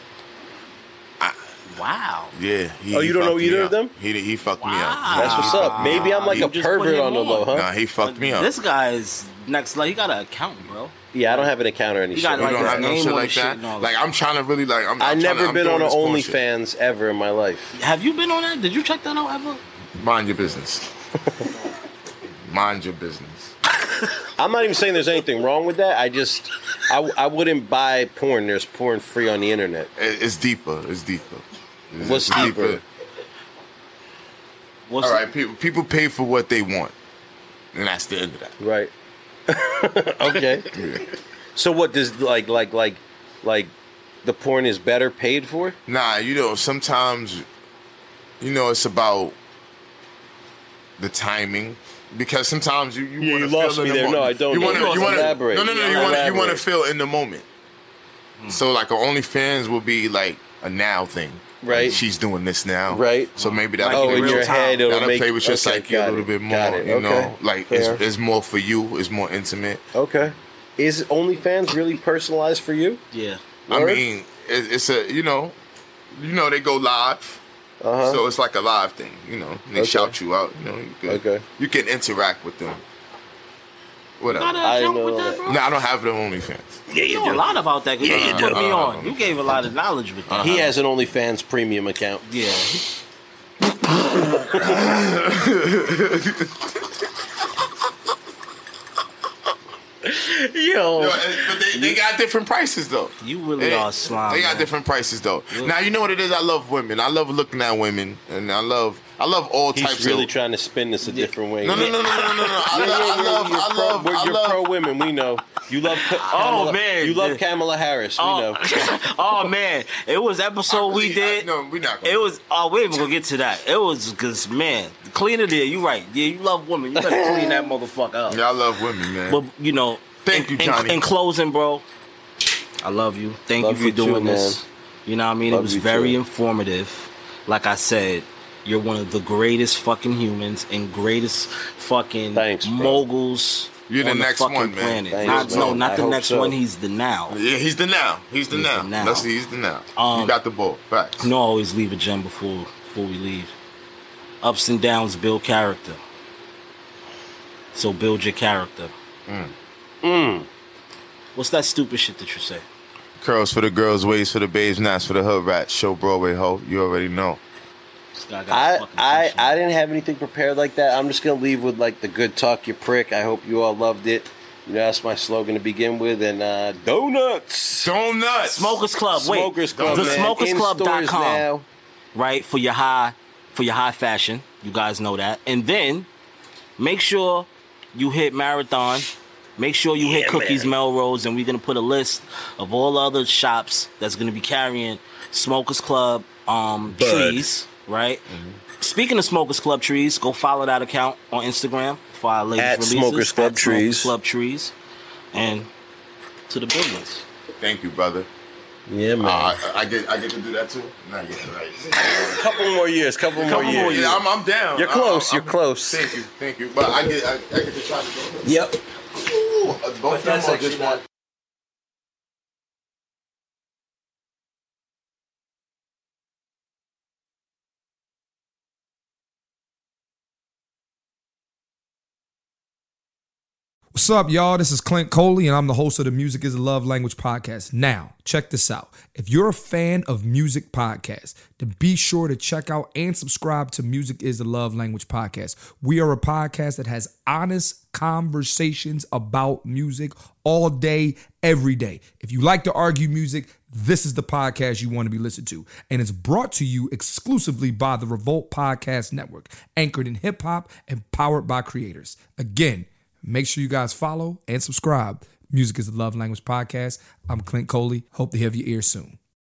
S3: wow.
S4: Yeah. He,
S1: Oh, you
S4: he
S1: don't know either of them?
S4: He he fucked me
S3: Wow.
S4: up.
S1: That's what's up. Maybe I'm like
S3: You
S1: a
S3: just
S1: pervert on the low,
S3: on.
S1: huh?
S4: Nah, he fucked me up.
S3: This guy's next. Like he got an accountant, bro.
S1: Yeah, I don't have an account or any
S3: You
S1: shit.
S3: got,
S4: you
S3: like,
S4: don't
S3: his
S4: have no
S3: name
S4: shit
S3: on
S4: like
S3: the shit
S4: that.
S3: and all
S4: Like. I'm trying to really like. I'm.
S1: I
S4: I'm
S1: never
S4: to, I'm
S1: been on an
S4: this porn shit.
S1: OnlyFans ever in my life.
S3: Have you been on that? Did you check that out ever?
S4: Mind your business. Mind your business.
S1: I'm not even saying there's anything wrong with that. I just, I, I wouldn't buy porn. There's porn free on the internet.
S4: It- It's deeper. It's deeper. It's
S1: What's
S4: it's
S1: deeper?
S3: What's
S4: All right, people people pay for what they want, and that's the end of that.
S1: Right. okay. So what does like like like like the porn is better paid for?
S4: Nah, you know, sometimes, you know, it's about the timing. Because sometimes you, you
S1: Yeah,
S4: want
S1: you
S4: to
S1: lost
S4: feel in
S1: me
S4: the
S1: there. No. I don't
S4: You want to,
S1: You
S4: you want to,
S1: elaborate.
S4: no, no, no.
S1: You
S4: You want to, you want to feel in the moment. Hmm. So like, a OnlyFans will be like a now thing. Like,
S1: Right.
S4: she's doing this now.
S1: Right.
S4: So maybe
S3: Like
S4: that'll
S1: Oh,
S4: play
S1: in
S4: with
S1: your
S3: time.
S1: head, it'll
S4: that'll
S1: make
S4: play with your
S1: okay,
S4: psyche a little
S1: it,
S4: bit more.
S1: got
S4: You
S1: okay,
S4: know, like
S1: fair.
S4: it's, it's more for you. It's more intimate.
S1: Okay. Is OnlyFans really personalized for you?
S3: yeah.
S4: I
S1: Word?
S4: mean, it, it's a you know, you know they go live.
S1: Uh-huh.
S4: So it's like a live thing, you know. They
S1: Okay.
S4: shout you out, you know. You can,
S1: Okay.
S4: You can interact with them. Whatever.
S3: Got an
S1: I
S3: account
S1: know
S3: with that,
S1: that.
S3: bro?
S4: No, I don't have the OnlyFans.
S1: Yeah,
S3: You know a lot about that. 'cause
S1: Yeah,
S3: you
S1: you
S3: put
S1: do.
S3: me
S4: Uh,
S3: on. You gave a lot of knowledge with that.
S1: He has an OnlyFans premium account.
S3: Yeah.
S1: Yo.
S4: No, but they, they got different prices though.
S3: You really
S4: They,
S3: are slime.
S4: they got
S3: man.
S4: different prices though.
S3: Look.
S4: Now you know what it is. I love women. I love looking at women, and I love I love all
S1: He's
S4: types
S1: really
S4: of.
S1: trying to spin this a different way.
S4: no, no, no, no, no, no, no. I love, I love, I love,
S1: we're-
S4: I
S1: you're
S4: love.
S1: pro women. We know you love. Ka- oh, Kamala,
S3: man.
S1: you love Kamala Harris. We oh. know.
S3: Oh, oh man, it was episode we
S4: I-
S3: did.
S4: no, we not. Gonna
S3: It was. Oh, we ain't even gonna get to that. It was because man, cleaner there. You right. Yeah, you love women. You better clean that motherfucker up.
S4: Yeah, I love women, man.
S3: But you know,
S4: Thank
S3: in,
S4: you,
S3: in-
S4: Jonny.
S3: In, closing, bro, I love you. Thank
S1: Love
S3: you
S1: you
S3: for
S1: too,
S3: doing this.
S1: man.
S3: You know what I mean?
S1: Love
S3: it was very
S1: too.
S3: informative. Like I said, you're one of the greatest fucking humans and greatest fucking
S1: Thanks,
S3: moguls.
S4: You're the
S3: on
S4: next
S3: fucking
S4: one, man.
S3: planet.
S1: Thanks,
S3: not, no, not
S1: I
S3: the next
S1: so.
S3: one. He's the now.
S4: yeah, he's the now. He's the
S3: He's
S4: now.
S3: the now.
S4: That's he's the now.
S3: Um,
S4: you got the ball. Facts.
S3: You know, I always leave a gem before before we leave. Ups and downs build character. So build your character.
S1: Mm.
S3: What's that stupid shit that you say?
S4: Curls for the girls, waves for the babes, knots for the hood rats. Show Broadway ho. You already know.
S3: This guy got a
S1: I
S3: fucking
S1: I. I didn't have anything prepared like that. I'm just gonna leave with like the good talk, you prick. I hope you all loved it. You know that's my slogan to begin with, and uh, donuts.
S4: Donuts.
S3: Smokers Club. Wait,
S1: Smokers Club,
S3: the
S1: man.
S3: smokersclub.com.
S1: In stores now.
S3: right? For your high, for your high fashion. You guys know that. And then make sure you hit Marathon. Make sure you hit Cookies Melrose, and we're gonna put a list of all the other shops that's gonna be carrying Smokers Club um, trees, right? Speaking of Smokers Club trees, go follow that account on Instagram for our latest
S1: At
S3: releases.
S1: Smokers Club
S3: At
S1: Trees.
S3: Smokers Club trees, and to the business.
S4: Thank you, brother.
S1: Yeah, man.
S4: Uh, I, I get I get to do that too. Not yet, right?
S1: couple more years. Couple, more
S4: Couple
S1: years.
S4: more years. I'm, I'm down.
S1: You're close,
S4: I-
S1: you're close.
S4: Thank you, thank you. But I get I, I get to try to go.
S1: Yep.
S4: Ooh, both
S1: that's
S4: them or just one?
S5: What's up, y'all? This is Clint Coley, and I'm the host of the Music is a Love Language podcast. Now, check this out. If you're a fan of music podcasts, then be sure to check out and subscribe to Music is a Love Language podcast. We are a podcast that has honest conversations about music all day, every day. If you like to argue music, this is the podcast you want to be listened to. And it's brought to you exclusively by the Revolt Podcast Network, anchored in hip hop and powered by creators. Again, Make sure you guys follow and subscribe. Music is the Love Language Podcast. I'm Clint Coley. Hope to have your ear soon.